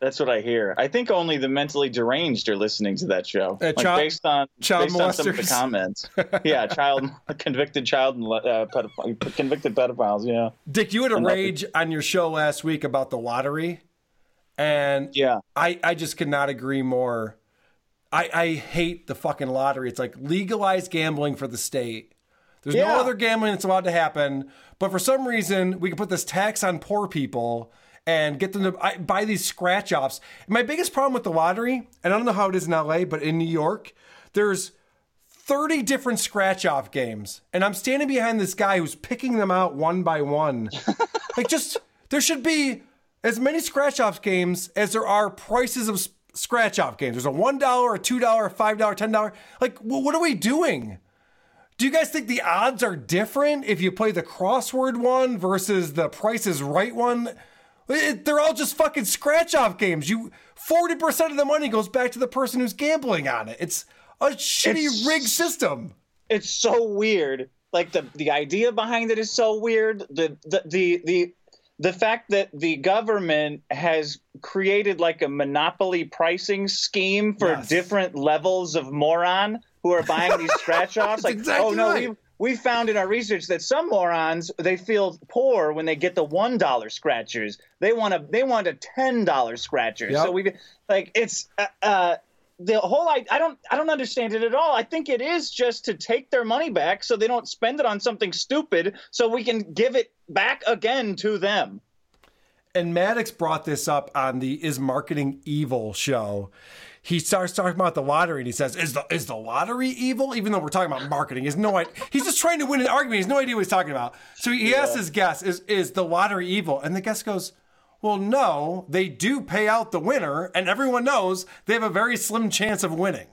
That's what I hear. I think only the mentally deranged are listening to that show, Uh, like child- based on child based on some of the comments. yeah, child convicted child uh, pedophile, convicted pedophiles. Yeah. Dick, you had a And that- rage on your show last week about the lottery, and yeah, I I just could not agree more. I I hate the fucking lottery. It's like legalized gambling for the state. There's Yeah. no other gambling that's allowed to happen. But for some reason, we can put this tax on poor people and get them to I- buy these scratch offs. My biggest problem with the lottery, and I don't know how it is in LA, but in New York, there's 30 different scratch off games. And I'm standing behind this guy who's picking them out one by one. like, just, there should be as many scratch off games as there are prices of scratch off games. There's a $1, a $2, a $5, $10. Like, wh- what are we doing? Do you guys think the odds are different if you play the crossword one versus the Price is Right one? It- they're all just fucking scratch off games. You 40% of the money goes back to the person who's gambling on it. It's a shitty It's- rigged system. it's so weird. Like the the idea behind it is so weird. The the the the, the fact that the government has created like a monopoly pricing scheme for Yes. different levels of moron who are buying these scratch offs. Like, exactly oh no, right. we we found in our research that some morons they feel poor when they get the one dollar scratchers. They want a they want a ten dollar scratcher. Yep. So we like it's uh, uh, the whole I, I don't I don't understand it at all. I think it is just to take their money back so they don't spend it on something stupid so we can give it back again to them. And Maddox brought this up on the Is Marketing Evil show. He starts talking about the lottery and he says, Is the is the lottery evil? Even though we're talking about marketing. He's no idea. He's just trying to win an argument. He has no idea what he's talking about. So he asks his guest, is, is the lottery evil? And the guest goes, Well, no, they do pay out the winner, and everyone knows they have a very slim chance of winning.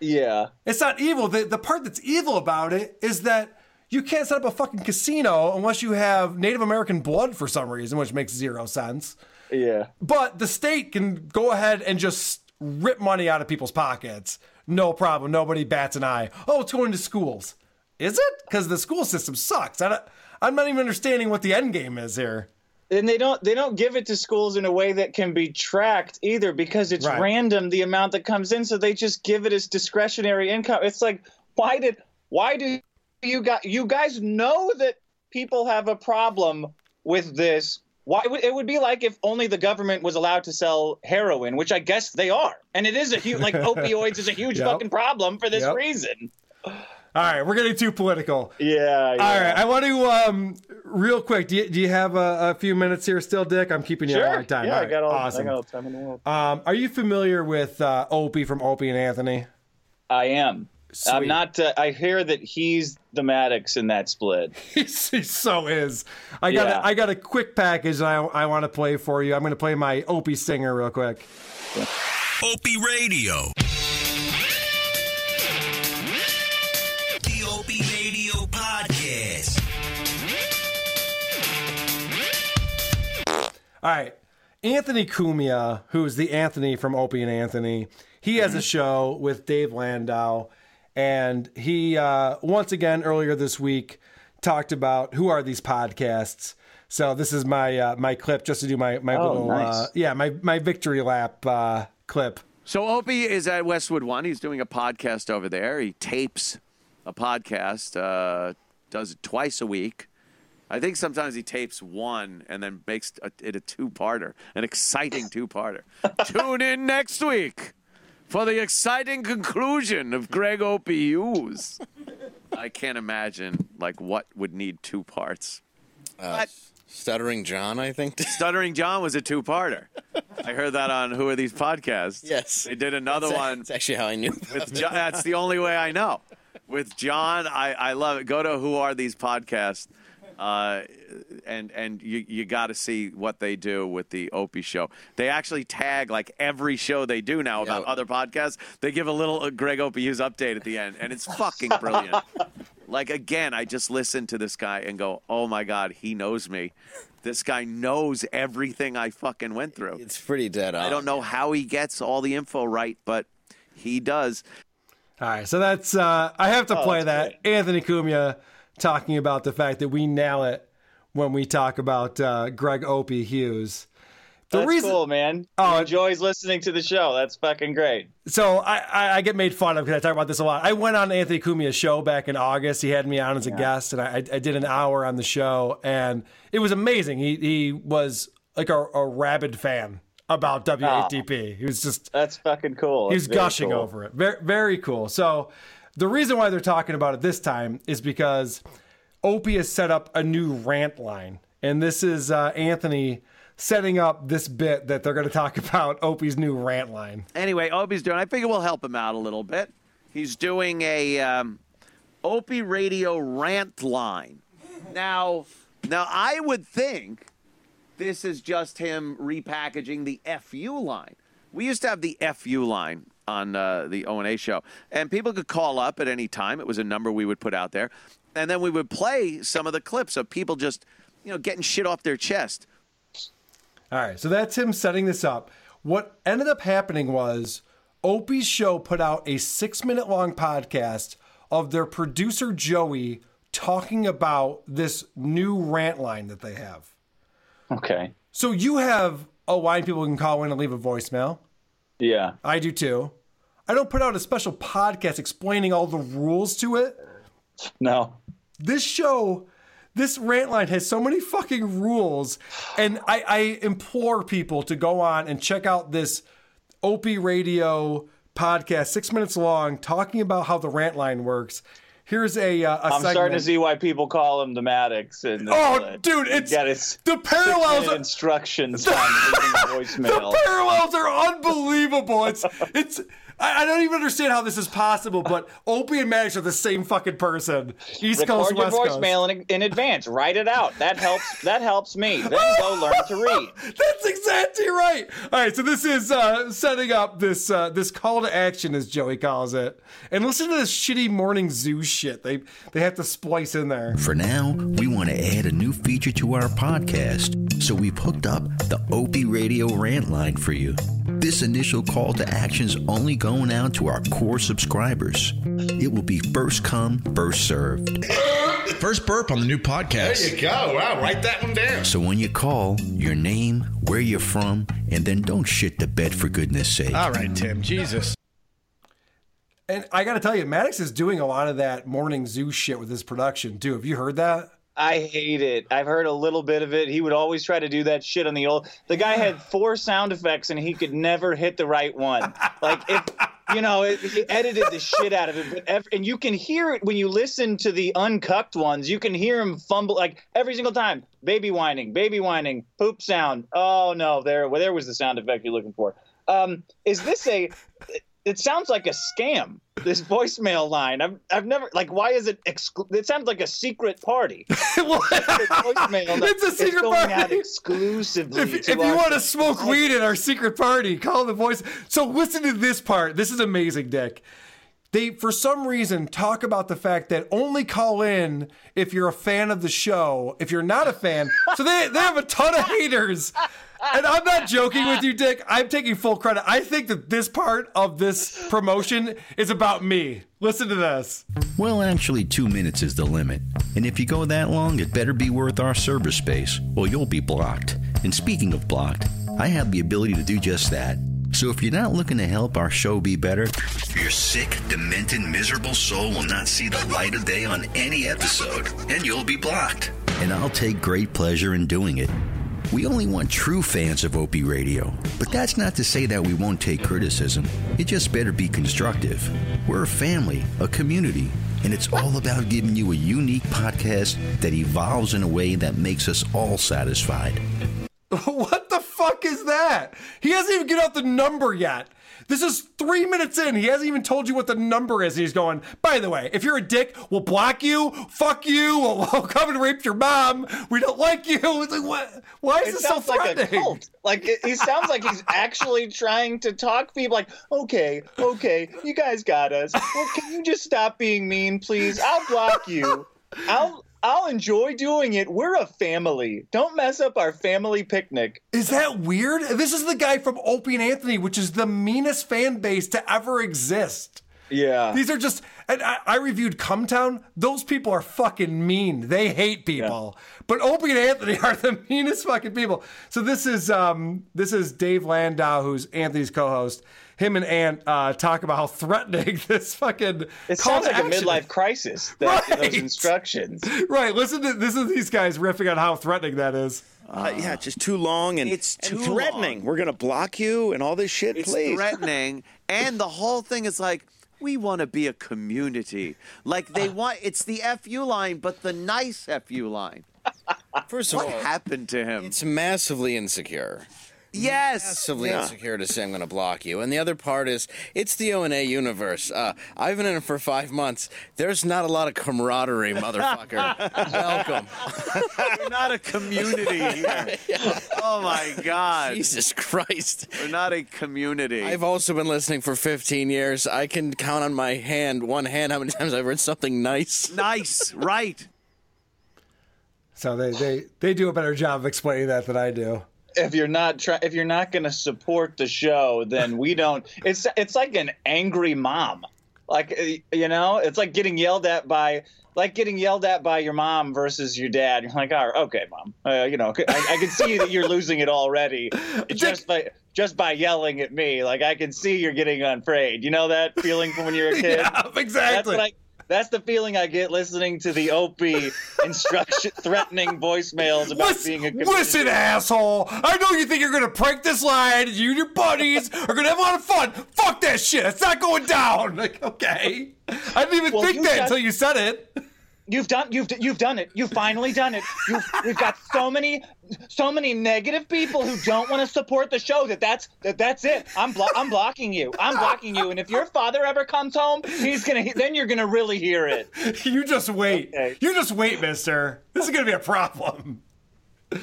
Yeah. It's not evil. The, the part that's evil about it is that you can't set up a fucking casino unless you have Native American blood for some reason, which makes zero sense. Yeah. But the state can go ahead and just rip money out of people's pockets. No problem. Nobody bats an eye. Oh, it's going to schools. Is it? Because the school system sucks. I don't, I'm not even understanding what the end game is here. And they don't they don't give it to schools in a way that can be tracked either because it's Right. random the amount that comes in so they just give it as discretionary income. It's like why did why do you got you guys know that people have a problem with this why would it would be like if only the government was allowed to sell heroin, which I guess they are. And it is a huge like opioids is a huge Yep. fucking problem for this Yep. reason. All right, we're getting too political. Yeah, yeah. All right, I want to um real quick. Do you, do you have a, a few minutes here still, Dick? I'm keeping you a Sure. long time. Yeah, All I got all awesome. I got all the time in the world. Um, are you familiar with uh, Opie from Opie and Anthony? I am. Sweet. I'm not. Uh, I hear that he's the Maddox in that split. he so is. I got Yeah. a, I got a quick package I, I want to play for you. I'm going to play my Opie singer real quick. Opie Radio. The Opie Radio Podcast. All right. Anthony Cumia, who's the Anthony from Opie and Anthony, he has a show with Dave Landau. And he, uh, once again, earlier this week, talked about who are these podcasts. So this is my uh, my clip just to do my, my Oh, little, nice. uh, yeah, my, my victory lap uh, clip. So Opie is at Westwood One. He's doing a podcast over there. He tapes a podcast, uh, does it twice a week. I think sometimes he tapes one and then makes it a two-parter, an exciting two-parter. Tune in next week for the exciting conclusion of Greg Opie Hughes. I can't imagine like what would need two parts. Uh, Stuttering John, I think. Stuttering John was a two-parter. I heard that on Who Are These Podcasts? Yes. They did another That's one. That's actually how I knew. With John, that's the only way I know. With John, I, I love it. Go to Who Are These Podcasts, uh, and and you you got to see what they do with the Opie show. They actually tag like every show they do now about other podcasts. They give a little uh, Greg Opie Hughes update at the end, and it's fucking brilliant. like again, I just listen to this guy and go, "Oh my god, he knows me." This guy knows everything I fucking went through. It's pretty dead on. I don't know how he gets all the info right, but he does. All right, so that's uh, I have to Oh, play that's that. Anthony Cumia talking about the fact that we nail it when we talk about uh, Greg Opie Hughes. The That's reason, cool, man. Oh, he enjoys listening to the show. That's fucking great. so I, I, I get made fun of because I talk about this a lot. I went on Anthony Cumia's show back in August. He had me on as a guest, and I, I did an hour on the show, and it was amazing. He he was like a, a rabid fan about WATP. He was just That's fucking cool. he was gushing cool. over it. Very, very cool. So the reason why they're talking about it this time is because Opie has set up a new rant line. And this is uh, Anthony setting up this bit that they're going to talk about Opie's new rant line. Anyway, Opie's doing. I figure we'll help him out a little bit. He's doing a um, Opie Radio rant line. Now, now I would think this is just him repackaging the FU line. We used to have the FU line on uh, the O and A show, and people could call up at any time. It was a number we would put out there, and then we would play some of the clips of people just, you know, getting shit off their chest. All right, so that's him setting this up. What ended up happening was Opie's show put out a six minute long podcast of their producer Joey talking about this new rant line that they have. Okay. So you have a line people can call in and leave a voicemail. Yeah. I do too. I don't put out a special podcast explaining all the rules to it. No. This show, this rant line has so many fucking rules, and I, I implore people to go on and check out this Opie Radio podcast, six minutes long, talking about how the rant line works. Here's a, uh, a I'm segment. starting to see why people call him the Maddox. And Oh, dude, it's got his the parallels instructions on leaving a voicemail. The parallels are unbelievable. It's it's. I, I don't even understand how this is possible, but Opie and Maddox are the same fucking person. East Coast, Record your West Coast. voicemail in, in advance. Write it out. That helps. That helps me. Then go learn to read. That's exactly right. All right, so this is uh, setting up this uh, this call to action, as Joey calls it, and listen to this shitty morning zoo shit. They they have to splice in there. For now, we want to add a new feature to our podcast, so we've hooked up the Opie Radio rant line for you. This initial call to action's only going out to our core subscribers. It will be first come, first served. First burp on the new podcast. There you go. Wow, write that one down. So when you call, your name, where you're from, and then don't shit the bed for goodness sake. All right, Tim. Jesus. And I got to tell you, Maddox is doing a lot of that morning zoo shit with his production too. Have you heard that? I hate it. I've heard a little bit of it. He would always try to do that shit on the old. The guy had four sound effects and he could never hit the right one. Like if you know, it, he edited the shit out of it. But ev- and you can hear it when you listen to the uncucked ones. You can hear him fumble like every single time. Baby whining, baby whining, poop sound. Oh no, there, well, there was the sound effect you're looking for. Um, is this a? It sounds like a scam. This voicemail line. I've I've never like. Why is it? Exclu- it sounds like a secret party. It's a secret going out exclusively. If, if you want to smoke weed at our secret party, call the voice. So listen to this part. This is amazing, Dick. They, for some reason, talk about the fact that only call in if you're a fan of the show. If you're not a fan, so they they have a ton of haters. And I'm not joking with you, Dick. I'm taking full credit. I think that this part of this promotion is about me. Listen to this. Well, actually, two minutes is the limit. And if you go that long, it better be worth our server space, or you'll be blocked. And speaking of blocked, I have the ability to do just that. So if you're not looking to help our show be better, your sick, demented, miserable soul will not see the light of day on any episode, and you'll be blocked. And I'll take great pleasure in doing it. We only want true fans of Opie Radio, but that's not to say that we won't take criticism. It just better be constructive. We're a family, a community, and it's all about giving you a unique podcast that evolves in a way that makes us all satisfied. What the fuck is that? He hasn't even get out the number yet. This is three minutes in. He hasn't even told you what the number is. And he's going, by the way, if you're a dick, we'll block you, fuck you, we'll, we'll come and rape your mom. We don't like you. It's like, what? Why is It this so sounds like a cult. Like it, he sounds like he's actually trying to talk people. Like, okay, okay, you guys got us. Well, can you just stop being mean, please? I'll block you. I'll I'll enjoy doing it. We're a family. Don't mess up our family picnic. Is that weird? This is the guy from Opie and Anthony, which is the meanest fan base to ever exist. Yeah. These are just, and I, I reviewed Cumtown. Those people are fucking mean. They hate people. But Opie and Anthony are the meanest fucking people. So this is um this is Dave Landau, who's Anthony's co-host. Him and Ant uh, talk about how threatening this fucking It call sounds to like a midlife crisis. That, Right. Those instructions. Right. Listen to this is these guys riffing on how threatening that is. Uh, yeah, just too long and It's and too threatening. long. We're gonna block you and all this shit. It's please, threatening, and the whole thing is like, We want to be a community. Like they want it's the FU line, but the nice FU line. First of what all, happened to him? It's massively insecure. Yes, massively Yeah. insecure to say I'm going to block you. And the other part is it's the O and A universe. Uh, I've been in it for five months. There's not a lot of camaraderie, motherfucker. Welcome. We're not a community here. Oh my God. Jesus Christ. We're not a community. I've also been listening for 15 years. I can count on my hand, one hand, how many times I've heard something nice. Nice, right. So they, they, they do a better job of explaining that than I do. If you're not try- if you're not going to support the show then we don't it's it's like an angry mom. Like uh, you know it's like getting yelled at by like getting yelled at by your mom versus your dad. You're like oh, okay mom. Uh, you know I, I can see that you're losing it already just by just by yelling at me. Like i can see you're getting unafraid you know that feeling from when you're a kid? Yeah, exactly. That's, what I, that's the feeling i get listening to the opie instruction threatening voicemails about being a comedian. Listen, asshole! I know you think you're gonna prank this line, you and your buddies are gonna have a lot of fun. Fuck that shit! It's not going down. Like, okay, I didn't even Well, think that got- until you said it. You've done you've you've done it. You've finally done it. You've, we've got so many so many negative people who don't want to support the show that that's that that's it. I'm blo- I'm blocking you. I'm blocking you. And if your father ever comes home, he's gonna then you're gonna really hear it. You just wait. You just wait, Mister. This is gonna be a problem.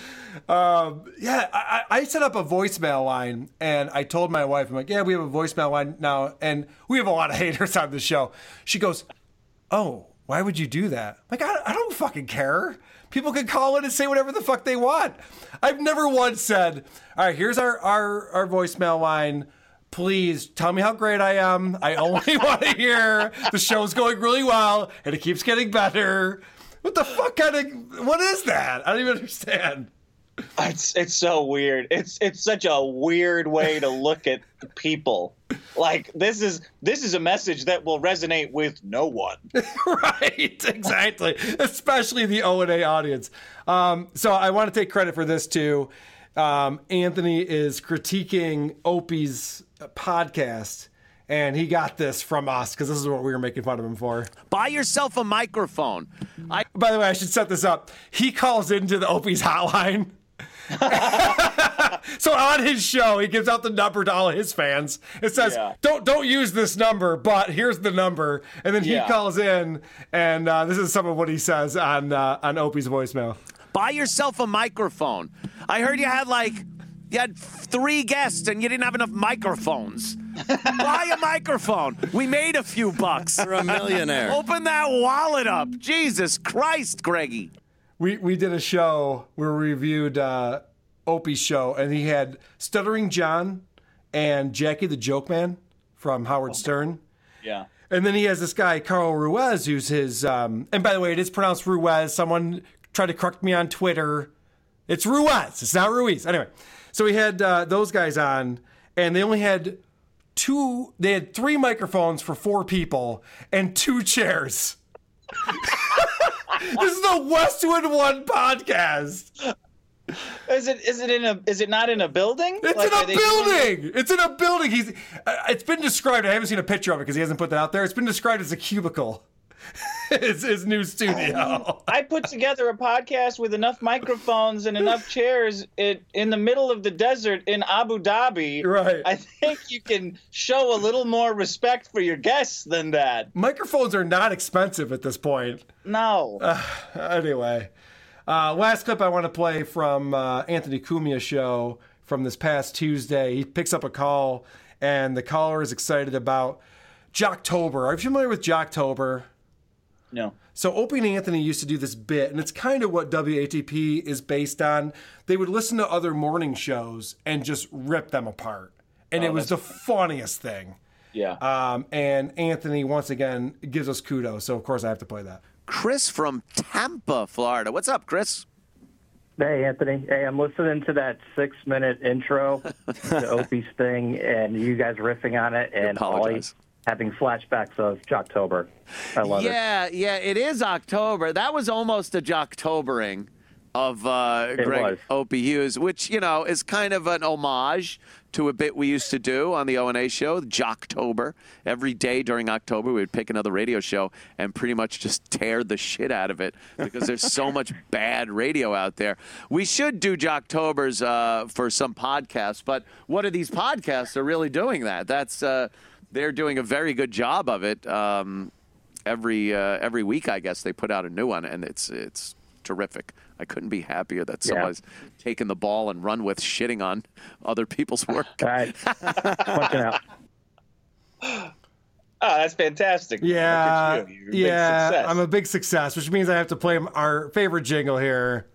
Um, yeah, I I set up a voicemail line, and I told my wife, I'm like, yeah, we have a voicemail line now, and we have a lot of haters on the show. She goes, oh, why would you do that? Like, I, I don't fucking care. People can call in and say whatever the fuck they want. I've never once said, all right, here's our, our, our voicemail line. Please tell me how great I am. I only want to hear the show's going really well and it keeps getting better. What the fuck kind of, what is that? I don't even understand. It's it's so weird. It's it's such a weird way to look at people. Like this is this is a message that will resonate with no one. right, exactly. Especially the O and A audience. Um, so I want to take credit for this too. Um, Anthony is critiquing Opie's podcast, and he got this from us because this is what we were making fun of him for. Buy yourself a microphone. I By the way, I should set this up. He calls into the Opie's hotline. so on his show, he gives out the number to all his fans. It says, Yeah. "Don't don't use this number, but here's the number." And then he Yeah. calls in, and uh, this is some of what he says on uh, on Opie's voicemail. buy yourself a microphone. I heard you had like you had three guests and you didn't have enough microphones. Buy a microphone. We made a few bucks. You're a millionaire. Open that wallet up. Jesus Christ, Greggy. We we did a show where we reviewed uh, Opie's show, and he had Stuttering John and Jackie the Joke Man from Howard Stern. Yeah. And then he has this guy, Carl Ruiz, who's his. Um, and by the way, it is pronounced Ruiz. Someone tried to correct me on Twitter. It's Ruiz. It's not Ruiz. Anyway, so we had uh, those guys on, and they only had two. They had three microphones for four people and two chairs. this is the Westwood One podcast. Is it is it in a is it not in a building? It's Like, in a building. It's in a building. He's. Uh, it's been described. I haven't seen a picture of it because he hasn't put that out there. It's been described as a cubicle. His, his new studio. I put together a podcast with enough microphones and enough chairs in, in the middle of the desert in Abu Dhabi. Right. I think you can show a little more respect for your guests than that. Microphones are not expensive at this point. No. anyway, uh, last clip I want to play from uh, Anthony Cumia's show from this past Tuesday. He picks up a call, and the caller is excited about Jocktober. Are you familiar with Jocktober? No. So Opie and Anthony used to do this bit, and it's kind of what WATP is based on. They would listen to other morning shows and just rip them apart, and Oh, it was the funniest thing. Yeah. Um, and Anthony once again gives us kudos, so of course I have to play that. Chris from Tampa, Florida. What's up, Chris? Hey, Anthony. Hey, I'm listening to that six minute intro to Opie's thing and you guys riffing on it and Ollie apologize. Having flashbacks of Jocktober. I love it. yeah, yeah, it is October. That was almost a Jocktobering. of uh, Greg was. Opie Hughes, which you know is kind of an homage to a bit we used to do on the O and A show, Jocktober. Every day during October, we would pick another radio show and pretty much just tear the shit out of it because there's so much bad radio out there. We should do Jocktobers uh, for some podcasts, but what are these podcasts are really doing that? That's uh, they're doing a very good job of it. Um, every uh, every week, I guess they put out a new one, and it's it's terrific. I couldn't be happier that Yeah. someone's taken the ball and run with shitting on other people's work. Right. Out. Oh, that's fantastic. Yeah, you. You're a big yeah. I'm a big success, which means I have to play our favorite jingle here.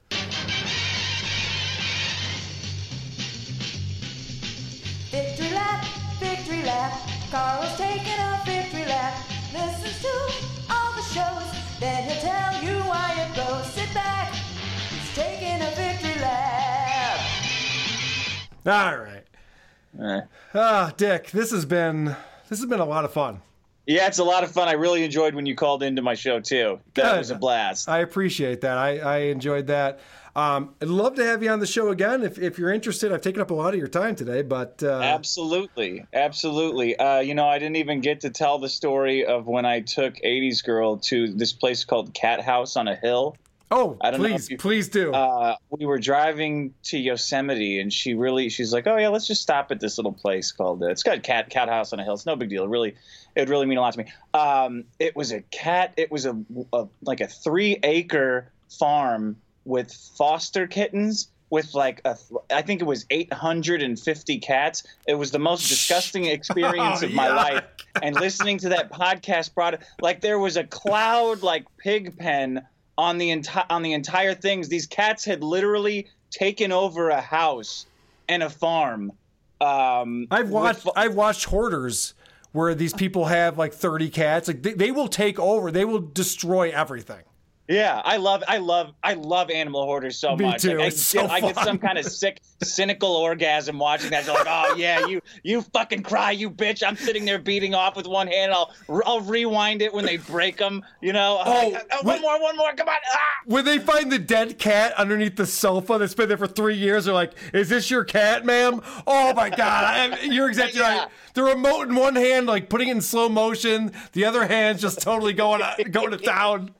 All right. Ah, Dick, this has been this has been a lot of fun. Yeah, it's a lot of fun. I really enjoyed when you called into my show too. That Good. was a blast. I appreciate that. I, I enjoyed that. Um, I'd love to have you on the show again if, if you're interested. I've taken up a lot of your time today, but uh, Absolutely, absolutely. Uh, you know, I didn't even get to tell the story of when I took '80s Girl to this place called Cat House on a hill. Oh, I don't know please, if you- please do. Uh, we were driving to Yosemite, and she really, she's like, "Oh yeah, let's just stop at this little place called uh, it's got cat cat house on a hill. It's no big deal. It really, it would really mean a lot to me. Um, it was a cat. It was a, a like a three acre farm with foster kittens. With like a, I think it was 850 cats. It was the most disgusting experience Oh, of my yuck. life. And listening to that podcast brought like there was a cloud like pig pen on the entire on the entire things. These cats had literally taken over a house and a farm. Um, I've watched I've watched hoarders where these people have like 30 cats. Like they, they will take over. They will destroy everything. Yeah, I love, I love, I love Animal Hoarders so Me much. too. Like, I, It's so get, I get some kind of sick, cynical orgasm watching that. You're like, oh yeah, you, you fucking cry, you bitch. I'm sitting there beating off with one hand. I'll, I'll rewind it when they break them. You know. Oh, Like, oh, one more, one more. Come on. Ah! When they find the dead cat underneath the sofa that's been there for three years, they're like, "Is this your cat, ma'am?" Oh my god, I, you're exactly right. The remote in one hand, like putting it in slow motion, the other hand's just totally going going to town.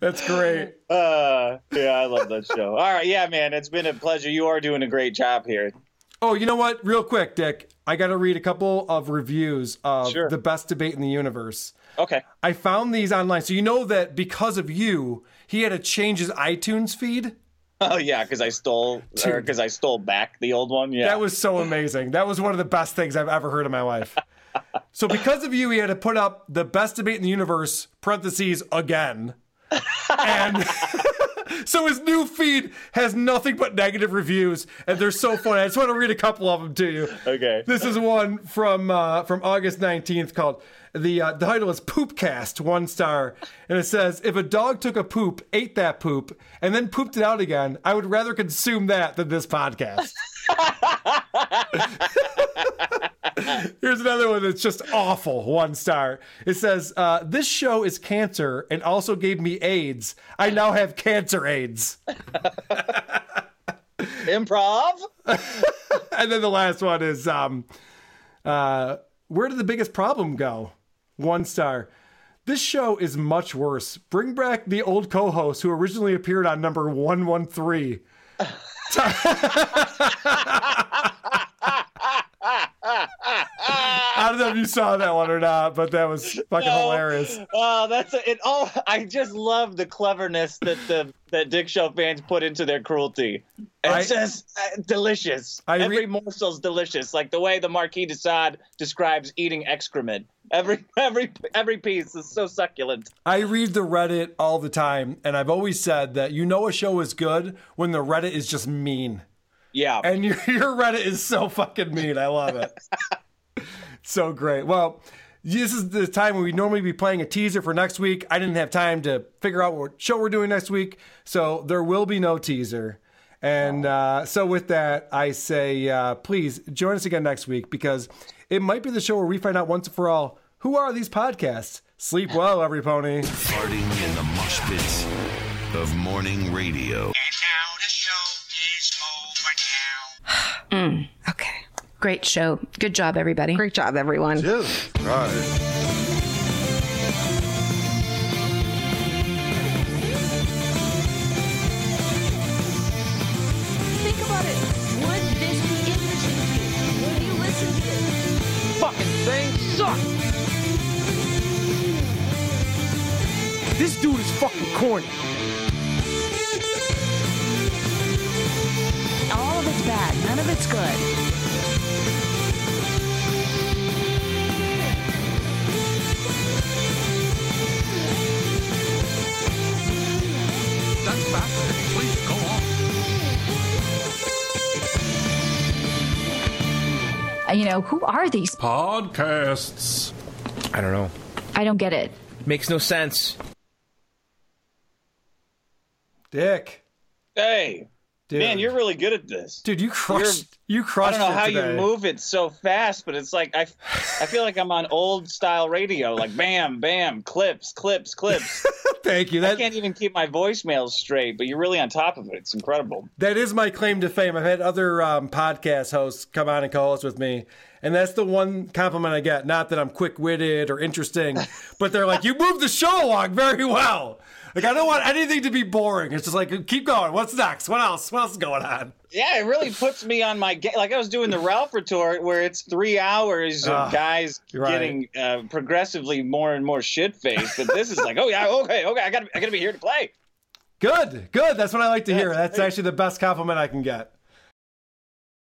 That's great. Uh, yeah, I love that show. All right, yeah, man, it's been a pleasure. You are doing a great job here. Oh, you know what? Real quick, Dick, I got to read a couple of reviews of the best debate in the universe. Okay. I found these online, so you know that because of you, he had to change his iTunes feed. Oh yeah, because I stole, because I stole back the old one. Yeah. That was so amazing. That was one of the best things I've ever heard in my life. so because of you, he had to put up the best debate in the universe, parentheses, again. And so his new feed has nothing but negative reviews, and they're so funny. I just want to read a couple of them to you. Okay. This is one from uh, from August 19th called the uh, the title is Poopcast, one star, and it says if a dog took a poop, ate that poop, and then pooped it out again, I would rather consume that than this podcast. Here's another one that's just awful. One star. It says, uh, This show is cancer and also gave me AIDS. I now have cancer AIDS. Improv. and then the last one is, um, uh, Where did the biggest problem go? One star. This show is much worse. Bring back the old co host who originally appeared on number 113. I don't know if you saw that one or not, but that was fucking No. hilarious. Oh, that's a, it. Oh, I just love the cleverness that the that Dick Show fans put into their cruelty. It's I- just uh, delicious. I re- Every morsel's delicious, like the way the Marquis de Sade describes eating excrement. Every every every piece is so succulent. I read the Reddit all the time, and I've always said that you know a show is good when the Reddit is just mean. Yeah. And your, your Reddit is so fucking mean. I love it. so great. Well, this is the time when we normally be playing a teaser for next week. I didn't have time to figure out what show we're doing next week, so there will be no teaser. And uh, so, with that, I say uh, please join us again next week because it might be the show where we find out once and for all who are these podcasts. Sleep well, every pony. Farting in the mosh pits of morning radio. And now the show is over now. mm, okay. Great show. Good job, everybody. Great job, everyone. Think about it. Would this be interesting to you? Would you listen to this? Fucking thing sucks. This dude is fucking corny. All of it's bad. None of it's good. You know, who are these? Podcasts. I don't know. I don't get it. Makes no sense. Dick. Hey, Dude. man, you're really good at this, dude. You crushed. You crushed. I don't know how today. you move it so fast, but it's like I, I feel like I'm on old style radio, like bam, bam, clips, clips, clips. Thank you. I can't even keep my voicemails straight, but you're really on top of it. It's incredible. that is my claim to fame. I've had other um, podcast hosts come on and co-host with me, and that's the one compliment I get. Not that I'm quick-witted or interesting, but they're like, "You move the show along very well." Like I don't want anything to be boring. It's just like, keep going. What's next? What else? What else is going on? Yeah, it really puts me on my ga- like I was doing the Ralph retort where it's three hours of Ah, guys right. getting uh, progressively more and more shit faced, but this is like, oh yeah, okay, okay, I got I got to be here to play. Good, good. That's what I like to hear. That's actually the best compliment I can get.